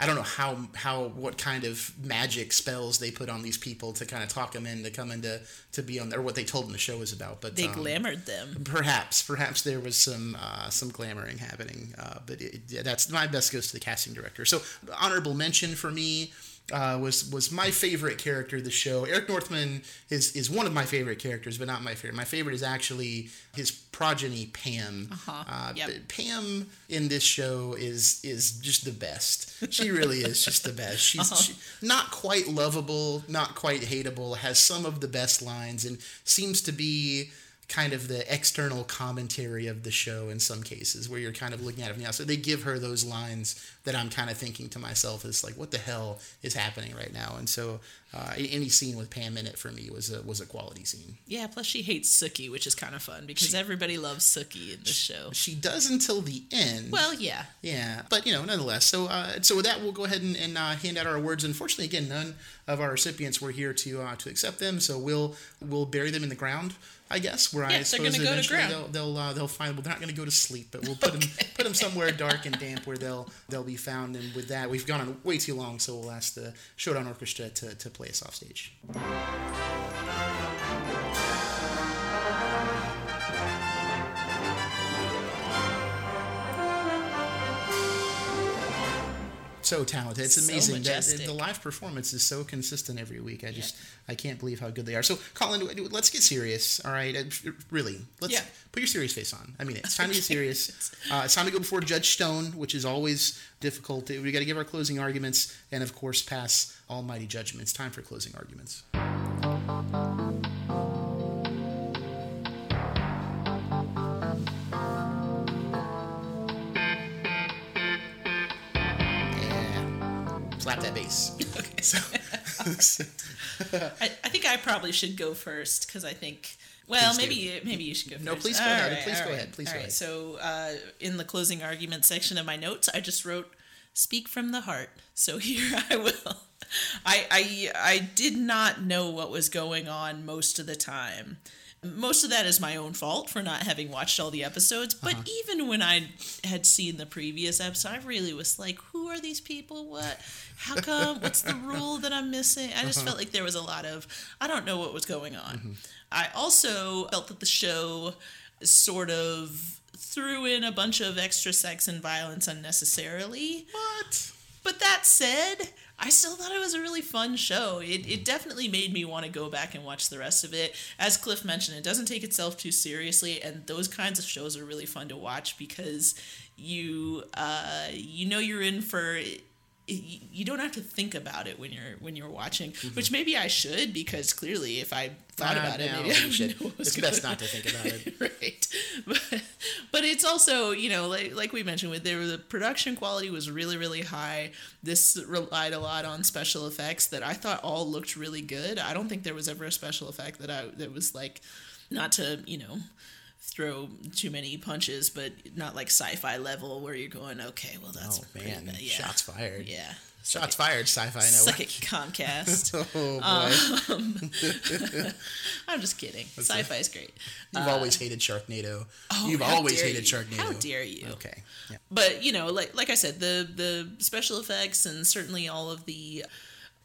A: I don't know how how what kind of magic spells they put on these people to kind of talk them in to come into to be on there, or what they told them the show was about. But
B: They
A: um,
B: glamored them.
A: Perhaps, perhaps there was some uh, some glamoring happening, uh, but it, yeah, that's my best goes to the casting director. So honorable mention for me uh, was was my favorite character of the show. Eric Northman is is one of my favorite characters, but not my favorite. My favorite is actually his progeny Pam.
B: Uh-huh.
A: Uh,
B: Yep.
A: Pam in this show is is just the best. She really is just the best. She's
B: Uh-huh.
A: she, not quite lovable, not quite hateable. Has some of the best lines and seems to be kind of the external commentary of the show in some cases where you're kind of looking at it from So. They give her those lines that I'm kind of thinking to myself is like, what the hell is happening right now? And so uh, any scene with Pam in it for me was a, was a quality scene.
B: Yeah, plus she hates Sookie, which is kind of fun because everybody loves Sookie in the show.
A: She does until the end.
B: Well, yeah.
A: Yeah, but you know, nonetheless. So, uh, so with that, we'll go ahead and, and uh, hand out our awards. Unfortunately, again, none of our recipients were here to uh, to accept them, so we'll we'll bury them in the ground. I guess where I
B: Yeah, they're
A: suppose
B: gonna go to
A: eventually they'll they'll, uh, they'll find. Well, they're not going to go to sleep, but we'll put them put them somewhere dark and damp where they'll they'll be found. And with that, we've gone on way too long, so we'll ask the Showdown Orchestra to, to play us off stage. So talented. It's
B: So
A: amazing. that the live performance is so consistent every week. I just I can't believe how good they are. So Colin, let's get serious. All right, Uh, really, let's
B: Yeah.
A: put your serious face on. I mean, it's time to get serious. Uh, it's time to go before Judge Stone, which is always difficult. We got to give our closing arguments, and of course, pass almighty judgment. It's time for closing arguments. Slap that bass.
B: Okay.
A: So, so-
B: I, I think I probably should go first because I think. Well,
A: Please do.
B: maybe maybe you should go first.
A: No, please go
B: All
A: ahead.
B: right,
A: Please go
B: right,
A: ahead. Please
B: all
A: go
B: right.
A: ahead.
B: So, uh, in the closing argument section of my notes, I just wrote speak from the heart. So here I will. I I I did not know what was going on most of the time. Most of that is my own fault for not having watched all the episodes. But uh-huh. even when I had seen the previous episode, I really was like, "Who are these people? What? How come? What's the rule that I'm missing?" I just felt uh-huh. like there was a lot of I don't know what was going on. Mm-hmm. I also felt that the show sort of threw in a bunch of extra sex and violence unnecessarily.
A: What?
B: But that said, I still thought it was a really fun show. It, it definitely made me want to go back and watch the rest of it. As Cliff mentioned, it doesn't take itself too seriously, and those kinds of shows are really fun to watch because you uh, you know you're in for you don't have to think about it when you're when you're watching, which maybe I should because clearly if I thought
A: Ah,
B: about it, maybe I
A: should.
B: know what was
A: It's best not to think about it.
B: right but, but it's also you know like, like we mentioned with there the production quality was really really high this relied a lot on special effects that i thought all looked really good i don't think there was ever a special effect that i that was like not to you know throw too many punches but not like sci-fi level where you're going okay well that's
A: Oh man,
B: bad. yeah
A: shots fired.
B: yeah
A: Shots fired, sci-fi
B: Suck
A: network.
B: it, Comcast.
A: Oh boy, um,
B: I'm just kidding. Sci-fi is great.
A: you've always um, hated Sharknado.
B: Oh,
A: you've always hated
B: you.
A: Sharknado.
B: How dare you?
A: Okay. Yeah.
B: but you know like like i said the the special effects and certainly all of the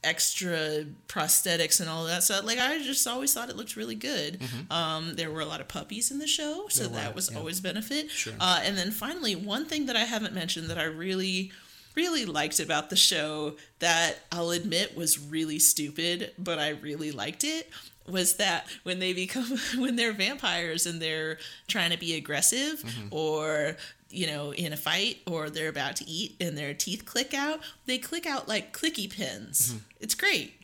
B: extra prosthetics and all that stuff like i just always thought it looked really good um there were a lot of puppies in the show so
A: Mm-hmm. There
B: that
A: were,
B: was
A: yeah.
B: always benefit
A: Sure.
B: uh and then finally one thing that i haven't mentioned that i really really liked about the show that i'll admit was really stupid but i really liked it was that when they become when they're vampires and they're trying to be aggressive
A: Mm-hmm.
B: or you know in a fight or they're about to eat and their teeth click out they click out like clicky pins.
A: Mm-hmm.
B: it's great.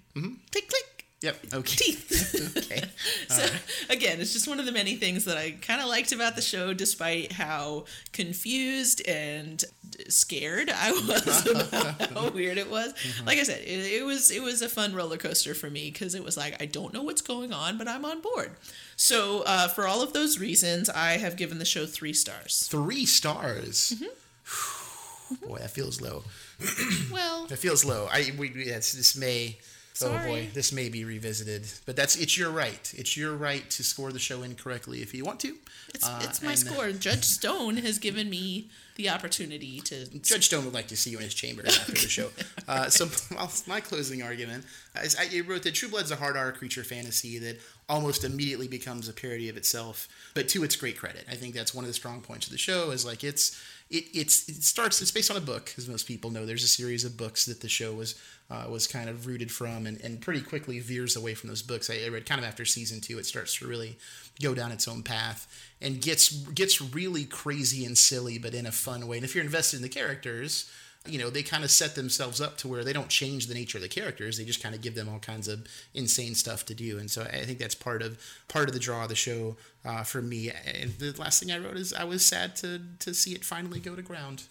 B: Click click
A: Yep. Okay.
B: teeth
A: okay.
B: so again it's just one of the many things that i kind of liked about the show despite how confused and scared i was about how weird it was like i said it, it was it was a fun roller coaster for me because it was like i don't know what's going on but i'm on board so uh, for all of those reasons i have given the show three stars
A: Three stars.
B: Mm-hmm.
A: Boy, that feels low.
B: well
A: That feels low. I we we- that's this may. Oh boy, this may be revisited, but that's it's your right. It's your right to score the show incorrectly if you want to.
B: it's,
A: Uh,
B: it's my
A: uh,
B: score judge stone has given me the opportunity to
A: Judge Stone would like to see you in his chamber after the show. Uh, so my closing argument is I wrote that True Blood's a hard R creature fantasy that almost immediately becomes a parody of itself, but to its great credit. I think that's one of the strong points of the show is like it's it it's it starts it's based on a book as most people know. There's a series of books that the show was uh, was kind of rooted from and, and pretty quickly veers away from those books. I, I read kind of after season two, it starts to really go down its own path and gets gets really crazy and silly, but in a fun way. And if you're invested in the characters, you know they kind of set themselves up to where they don't change the nature of the characters. They just kind of give them all kinds of insane stuff to do. And so I think that's part of part of the draw of the show uh, for me. And the last thing I wrote is I was sad to to see it finally go to ground.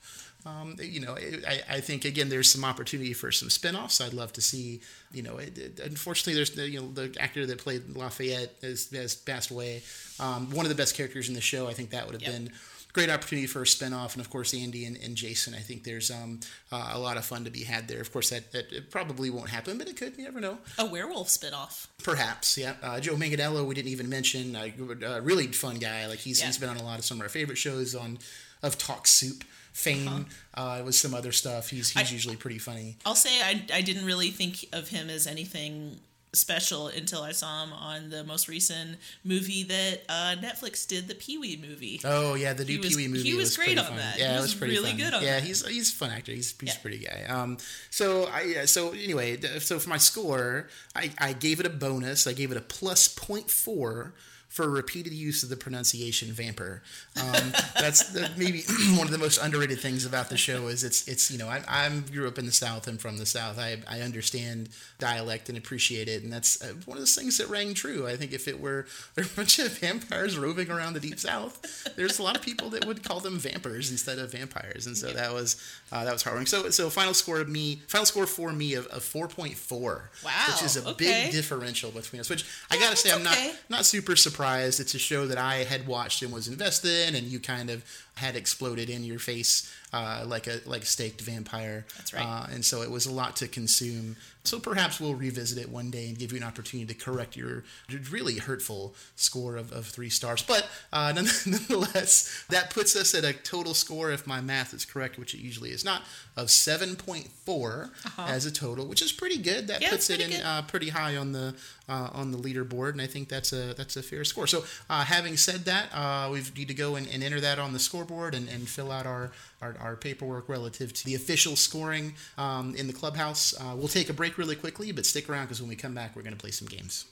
A: Um, you know, I, I think again there's some opportunity for some spin-offs. I'd love to see. You know, it, it- unfortunately, there's the, you know the actor that played Lafayette has, has passed away. Um, one of the best characters in the show. I think that would have
B: Yep.
A: been great opportunity for a spin-off and of course andy and, and jason i think there's um, uh, a lot of fun to be had there. Of course that, that it probably won't happen but it could you never know.
B: A werewolf spinoff.
A: Perhaps yeah. Uh, joe manganiello we didn't even mention uh, a really fun guy. Like he's,
B: Yeah.
A: he's been on a lot of some of our favorite shows on of talk soup fame uh, with some other stuff. He's, he's
B: I-
A: usually pretty funny.
B: I'll say I, I didn't really think of him as anything special until I saw him on the most recent movie that uh, Netflix did, the Pee Wee movie.
A: Oh yeah, the new Pee Wee movie
B: he was great on
A: fun.
B: that.
A: Yeah,
B: He
A: it
B: was
A: was pretty
B: really
A: fun.
B: good on
A: yeah,
B: that.
A: he's he's a fun actor. He's he's
B: Yeah.
A: a pretty guy. Um, so I yeah, so anyway, so for my score, I I gave it a bonus. I gave it a plus 0.4 for repeated use of the pronunciation "vamper." Um, that's the, maybe one of the most underrated things about the show is it's it's you know I I'm grew up in the South. I'm from the South. I I understand dialect and appreciate it, and that's uh, one of those things that rang true. I think if it were a bunch of vampires roving around the deep South, there's a lot of people that would call them vampires instead of vampires, and so that was uh, that was heartwarming. So so final score of me, final score for me of, of 4.4,
B: Wow,
A: which is a
B: okay.
A: big differential between us. Which I gotta say, I'm not not super surprised. It's a show that I had watched and was invested in, and you kind of had exploded in your face uh, like a like a staked vampire.
B: That's right.
A: Uh, and so it was a lot to consume. So perhaps we'll revisit it one day and give you an opportunity to correct your really hurtful score of, of three stars. But uh, nonetheless, that puts us at a total score, if my math is correct, which it usually is not, of 7.4 as a total, which is pretty good. That
B: Uh-huh. Yeah,
A: puts it in uh, pretty high on the uh, on the leaderboard, and I think that's a that's a fair score. So, uh, having said that, uh, we need to go and, and enter that on the scoreboard and, and fill out our, our, our paperwork relative to the official scoring um, in the clubhouse. Uh, we'll take a break really quickly, but stick around because when we come back, we're going to play some games.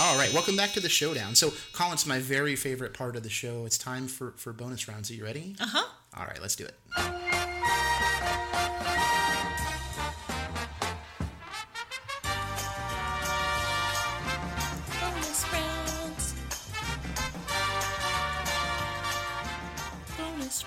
A: All right, welcome back to the showdown. So, Colin's my very favorite part of the show. It's time for, for bonus rounds. Are you ready?
B: Uh huh.
A: All right, let's do it.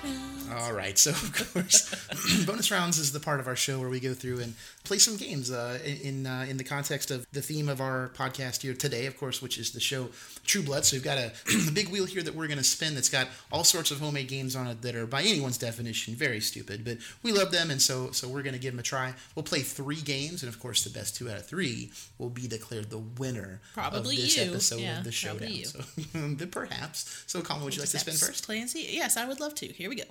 B: Rounds.
A: All right, so of course, bonus rounds is the part of our show where we go through and play some games uh, in uh, in the context of the theme of our podcast here today, of course, which is the show True Blood. So we've got a, a big wheel here that we're going to spin that's got all sorts of homemade games on it that are, by anyone's definition, very stupid, but we love them, and so so we're going to give them a try. We'll play three games, and of course, the best two out of three will be declared the winner
B: Probably
A: of this
B: you.
A: episode
B: Yeah,
A: of the
B: probably
A: showdown.
B: you.
A: So perhaps. So, Colin, would you like to spin first?
B: Play and see. Yes, I would love to. Here we go.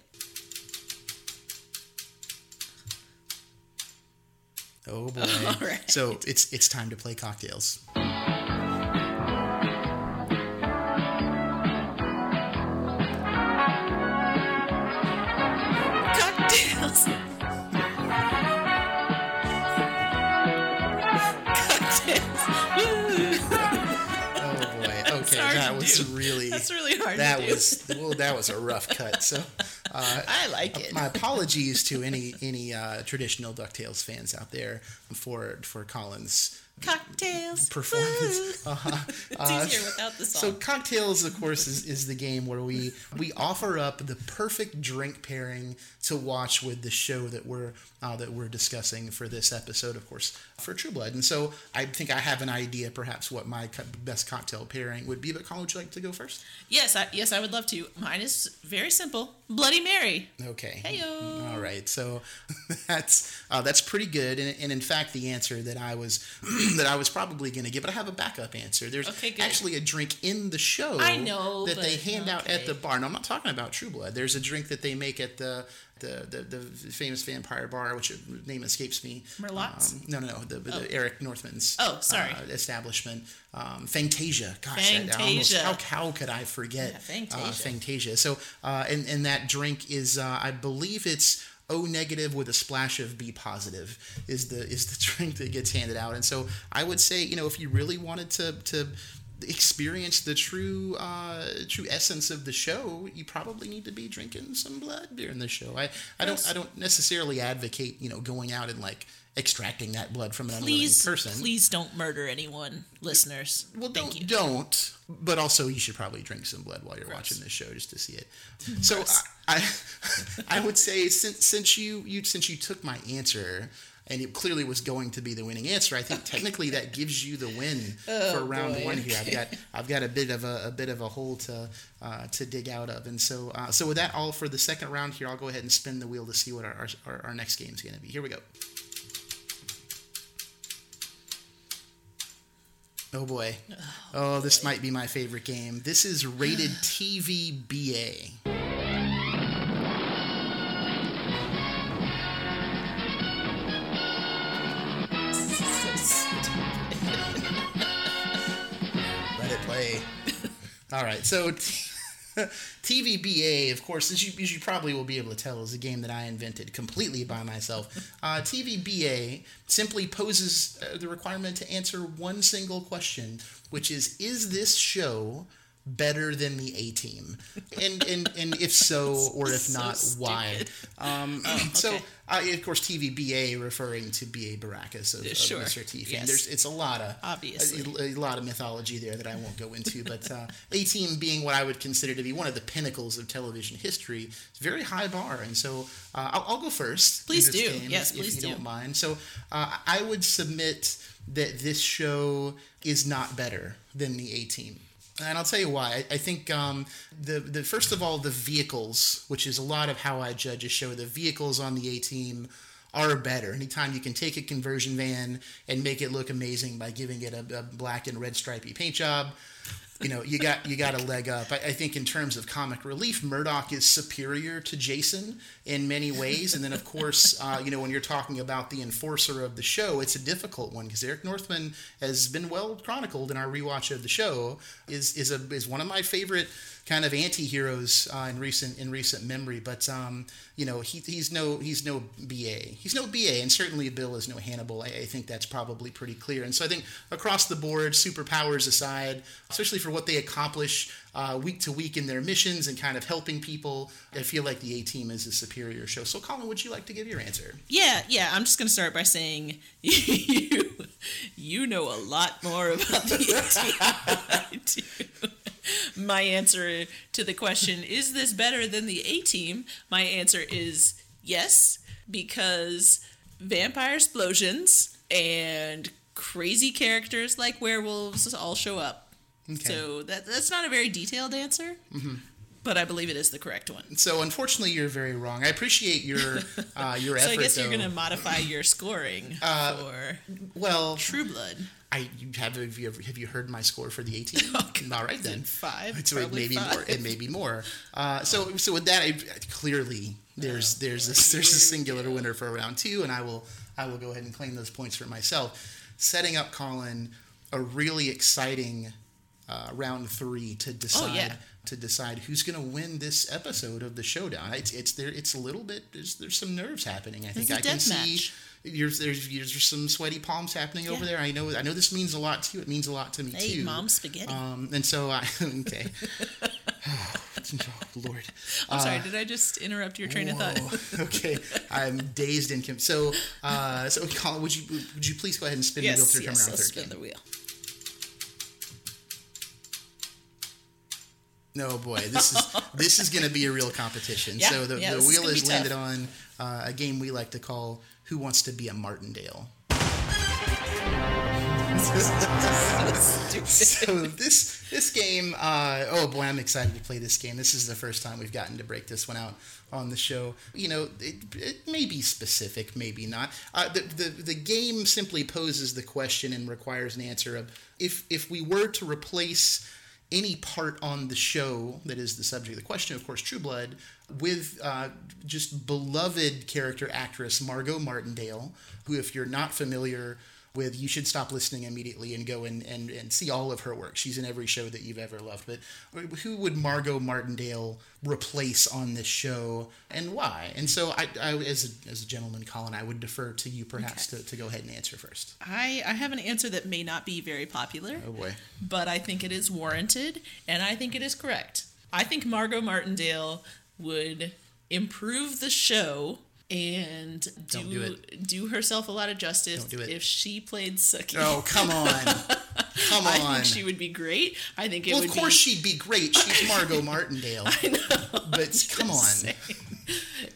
A: Oh boy!
B: All right.
A: So it's it's time to play cocktails.
B: Cocktails. That's really hard
A: that was well that was a rough cut. So uh,
B: I like it.
A: my apologies to any any uh, traditional Ducktales fans out there for for Colin's
B: Cocktails.
A: performance. Uh-huh.
B: It's
A: Uh,
B: easier without the song.
A: So cocktails, of course, is, is the game where we we offer up the perfect drink pairing to watch with the show that we're uh, that we're discussing for this episode, of course, for True Blood. And so I think I have an idea, perhaps, what my co- best cocktail pairing would be. But Colin, would you like to go first?
B: yes, I, yes, I would love to. Mine is very simple. Bloody Mary.
A: Okay.
B: Heyo.
A: All right. So that's uh, that's pretty good, and, and in fact, the answer that I was that I was probably going to give, but I have a backup answer. There's
B: Okay,
A: actually a drink in the show.
B: I know,
A: that they hand out at the bar. No, I'm not talking about True Blood. There's a drink that they make at the. The, the, the famous vampire bar, which name escapes me.
B: Merlotte's?
A: Um, no, no, no. The, the Eric Northman's.
B: Oh, sorry.
A: Uh, establishment. Um, Fangtasia. Gosh, I- I almost,
B: Fangtasia.
A: how, how could I forget?
B: Yeah, Fangtasia.
A: Uh, Fangtasia. So, uh, and and that drink is, uh, I believe it's O negative with a splash of B positive is the is the drink that gets handed out. And so, I would say, you know, if you really wanted to to experience the true uh, true essence of the show, you probably need to be drinking some blood during the show. I, I don't I don't necessarily advocate you know going out and like extracting that blood from an
B: Please,
A: unwilling person.
B: please don't murder anyone, listeners.
A: Well,
B: Thank
A: don't,
B: you.
A: don't. But also, you should probably drink some blood while you're
B: Gross.
A: watching this show just to see it. So, I, I, I would say since since you you since you took my answer and it clearly was going to be the winning answer, I think technically that gives you the win for round
B: boy.
A: one here. I've got I've got a bit of a, a bit of a hole to uh, to dig out of, and so uh, so with that all for the second round here, I'll go ahead and spin the wheel to see what our our, our next game is going to be. Here we go. Oh boy. Oh, this might be my favorite game. This is rated TV BA. Let it play. All right. So TVBA, of course, as you, as you probably will be able to tell, is a game that I invented completely by myself. Uh, TVBA simply poses uh, the requirement to answer one single question, which is Is this show better than the A team? And, and, and if so, or if
B: So
A: not, why?
B: stupid.
A: Um, So, uh, of course, TVBA referring to B.A. Baracus of, of
B: Sure.
A: Mr. T. Fan.
B: Yes.
A: There's, it's a lot of
B: Obviously.
A: a, a lot of mythology there that I won't go into, but uh, A Team being what I would consider to be one of the pinnacles of television history, it's a very high bar, and so uh, I'll, I'll go first.
B: Please do.
A: game,
B: Yes,
A: if
B: please
A: you
B: do.
A: don't mind. So uh, I would submit that this show is not better than the A Team. And I'll tell you why. I, think um, the the first of all the vehicles, which is a lot of how I judge a show. The vehicles on the A team are better. Anytime you can take a conversion van and make it look amazing by giving it a, a black and red stripy paint job, you know, you got you got a leg up. I, I think in terms of comic relief, Murdock is superior to Jason in many ways. And then of course, uh, you know, when you're talking about the enforcer of the show, it's a difficult one because Eric Northman has been well chronicled in our rewatch of the show. is is a is one of my favorite kind of anti-heroes uh, in recent in recent memory. But um, you know, he, he's no he's no BA. He's no BA, and certainly Bill is no Hannibal. I, I, think that's probably pretty clear. And so I think across the board, superpowers aside, especially for what they accomplish uh, week to week in their missions and kind of helping people, I feel like the A Team is a superior show. So, Colin, would you like to give your answer?
B: Yeah, yeah. I'm just going to start by saying you you know a lot more about the A Team my answer to the question, is this better than the A Team? My answer is yes, because vampire explosions and crazy characters like werewolves all show up. Okay. So that, that's not a very detailed answer. Mm-hmm but I believe it is the correct one.
A: So unfortunately, you're very wrong. I appreciate your uh, your effort.
B: so I guess
A: though.
B: you're going to modify your scoring uh, for
A: well
B: True Blood.
A: I you have have you ever have you heard my score for the A Team?
B: oh, All right then, five.
A: So it may be more. It may be more. Uh, so so with that, I, clearly there's oh, there's a, there's a singular winner for round two, and I will I will go ahead and claim those points for myself, setting up Colin a really exciting uh, round three to decide.
B: Oh, yeah.
A: To decide who's going to win this episode of the showdown, it's it's there. It's a little bit. There's there's some nerves happening. I think I can see. There's, there's, there's some sweaty palms happening yeah. over there. I know I know this means a lot to you. It means a lot to me
B: hey,
A: too.
B: mom spaghetti.
A: Um, and so I okay. oh, Lord.
B: I'm uh, sorry. Did I just interrupt your train whoa. of
A: thought? okay, I'm dazed and confused. so uh, so Colin, would you would you please go ahead and spin
B: yes,
A: the wheel to
B: yes, our third spin game? the wheel.
A: No boy, this is this is going to be a real competition.
B: Yeah,
A: so the,
B: yeah,
A: the wheel is landed on uh, a game we like to call who Wants to Be a Martindale? so this this game, uh, oh boy, I'm excited to play this game. This is the first time we've gotten to break this one out on the show. You know, it, it may be specific, maybe not. Uh, the, the the game simply poses the question and requires an answer of if if we were to replace any part on the show that is the subject of the question, of course, True Blood, with uh, just beloved character actress Margo Martindale, who, if you're not familiar with, you should stop listening immediately and go and, and, and see all of her work. She's in every show that you've ever loved. But who would Margo Martindale replace on this show and why? And so, I, I as, a, as a gentleman, Colin, I would defer to you perhaps okay. to, to go ahead and answer first.
B: I, I have an answer that may not be very popular.
A: Oh, boy.
B: But I think it is warranted and I think it is correct. I think Margo Martindale would improve the show and do
A: do,
B: do, herself a lot of justice
A: do
B: if she played Sookie.
A: Oh come on, come on!
B: I think she would be great. I think it
A: well,
B: would.
A: Of course,
B: be...
A: she'd be great. She's Margo Martindale.
B: I know,
A: but come on.
B: Saying.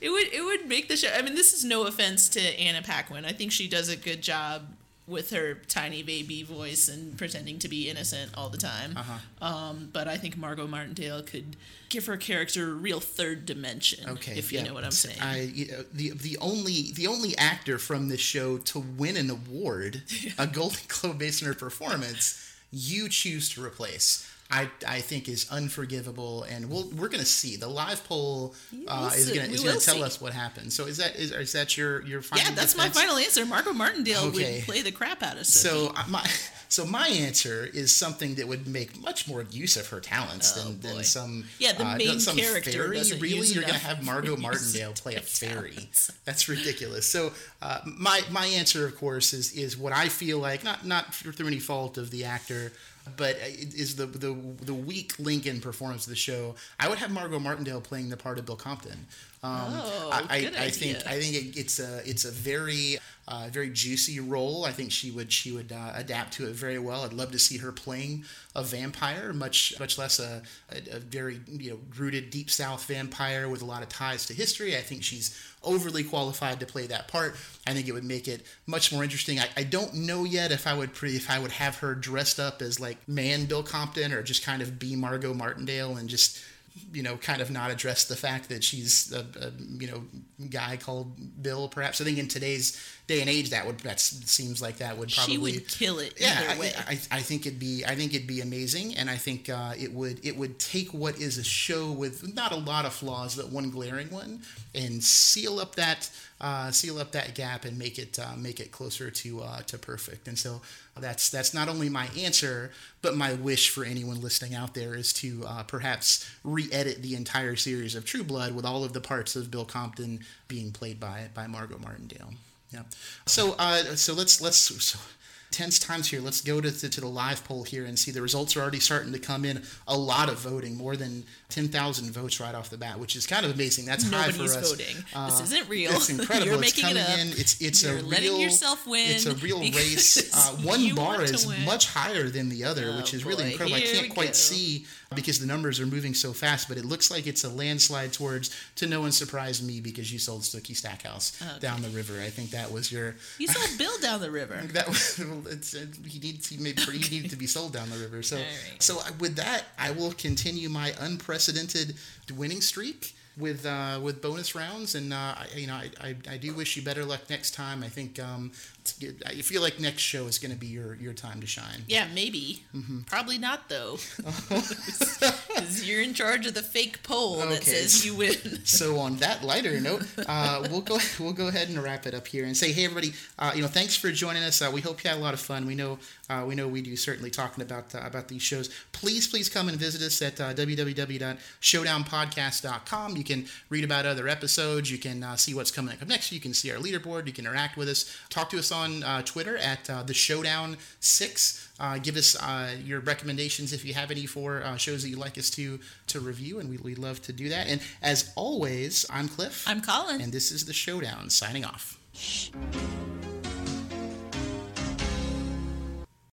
B: It would it would make the show. I mean, this is no offense to Anna Paquin. I think she does a good job with her tiny baby voice and pretending to be innocent all the time.
A: Uh-huh.
B: Um, but I think Margo Martindale could give her character a real third dimension.
A: Okay,
B: if you
A: yeah.
B: know what I'm saying.
A: I you know, the the only the only actor from this show to win an award, yeah. a Golden Globe based on her performance, you choose to replace. I, I think is unforgivable, and we'll, we're going to see. The live poll uh, is going to tell see. us what happens. So is that is, is that your your final?
B: Yeah, that's
A: defense?
B: my final answer. Margo Martindale okay. would play the crap out of Sookie.
A: So uh, my so my answer is something that would make much more use of her talents
B: oh,
A: than, than some
B: yeah the
A: uh,
B: main
A: some
B: character.
A: Fairy? really, you're
B: going
A: to have Margo Martindale play a fairy? That's ridiculous. So uh, my my answer, of course, is is what I feel like not not through any fault of the actor but is the, the the weak link in performance of the show. I would have Margo Martindale playing the part of Bill Compton.
B: Um, oh,
A: I,
B: good
A: I,
B: idea.
A: think I think it, it's a it's a very uh, very juicy role. I think she would she would uh, adapt to it very well. I'd love to see her playing a vampire, much much less a, a, a very you know rooted deep South vampire with a lot of ties to history. I think she's overly qualified to play that part. I think it would make it much more interesting. I, I don't know yet if I would pre, if I would have her dressed up as like man Bill Compton or just kind of be Margo Martindale and just you know, kind of not address the fact that she's a, a, you know guy called Bill. Perhaps I think in today's day and age that would that seems like that would probably
B: she would kill it.
A: Yeah,
B: way.
A: I, I, I think it'd be I think it'd be amazing, and I think uh, it would it would take what is a show with not a lot of flaws, but one glaring one, and seal up that uh, seal up that gap and make it uh, make it closer to uh, to perfect. And so that's that's not only my answer, but my wish for anyone listening out there is to uh, perhaps re-edit the entire series of True Blood with all of the parts of Bill Compton being played by by Margo Martindale. Yeah. So uh, so let's let's so, tense times here. Let's go to, to, to the live poll here and see the results are already starting to come in. A lot of voting, more than ten thousand votes right off the bat, which is kind of amazing. That's
B: Nobody's
A: high for us.
B: voting.
A: Uh,
B: this isn't real.
A: It's incredible.
B: You're
A: it's
B: making
A: coming
B: it up.
A: in. It's it's
B: You're
A: a
B: letting
A: real
B: yourself win
A: It's a real race. Uh, one bar is much higher than the other,
B: Oh,
A: which is really
B: boy.
A: incredible. I can't quite
B: go.
A: see because the numbers are moving so fast, but it looks like it's a landslide towards. To no one's surprise, me because you sold Sookie Stackhouse
B: Okay.
A: down the river. I think that was your.
B: You sold Bill down the river.
A: That was it's, uh, he needs he, made, he needed to be sold down the river. So
B: right.
A: so with that, I will continue my unprecedented winning streak with uh, with bonus rounds, and uh, I, you know I, I, I do wish you better luck next time. I think um, I feel like next show is going to be your your time to shine.
B: Yeah, maybe.
A: Mm-hmm.
B: Probably not though, because you're in charge of the fake poll that says you win.
A: so on that lighter note, uh, we'll go we'll go ahead and wrap it up here and say, hey everybody, uh, you know, thanks for joining us. Uh, we hope you had a lot of fun. We know uh, we know we do certainly talking about uh, about these shows. Please please come and visit us at uh, www.showdownpodcast.com. You can read about other episodes. You can uh, see what's coming up next. You can see our leaderboard. You can interact with us. Talk to us on uh, Twitter at uh, the Showdown Six. Uh, give us uh, your recommendations if you have any for uh, shows that you'd like us to to review, and we, we'd love to do that. And as always, I'm Cliff,
B: I'm Colin.
A: and this is the Showdown. Signing off.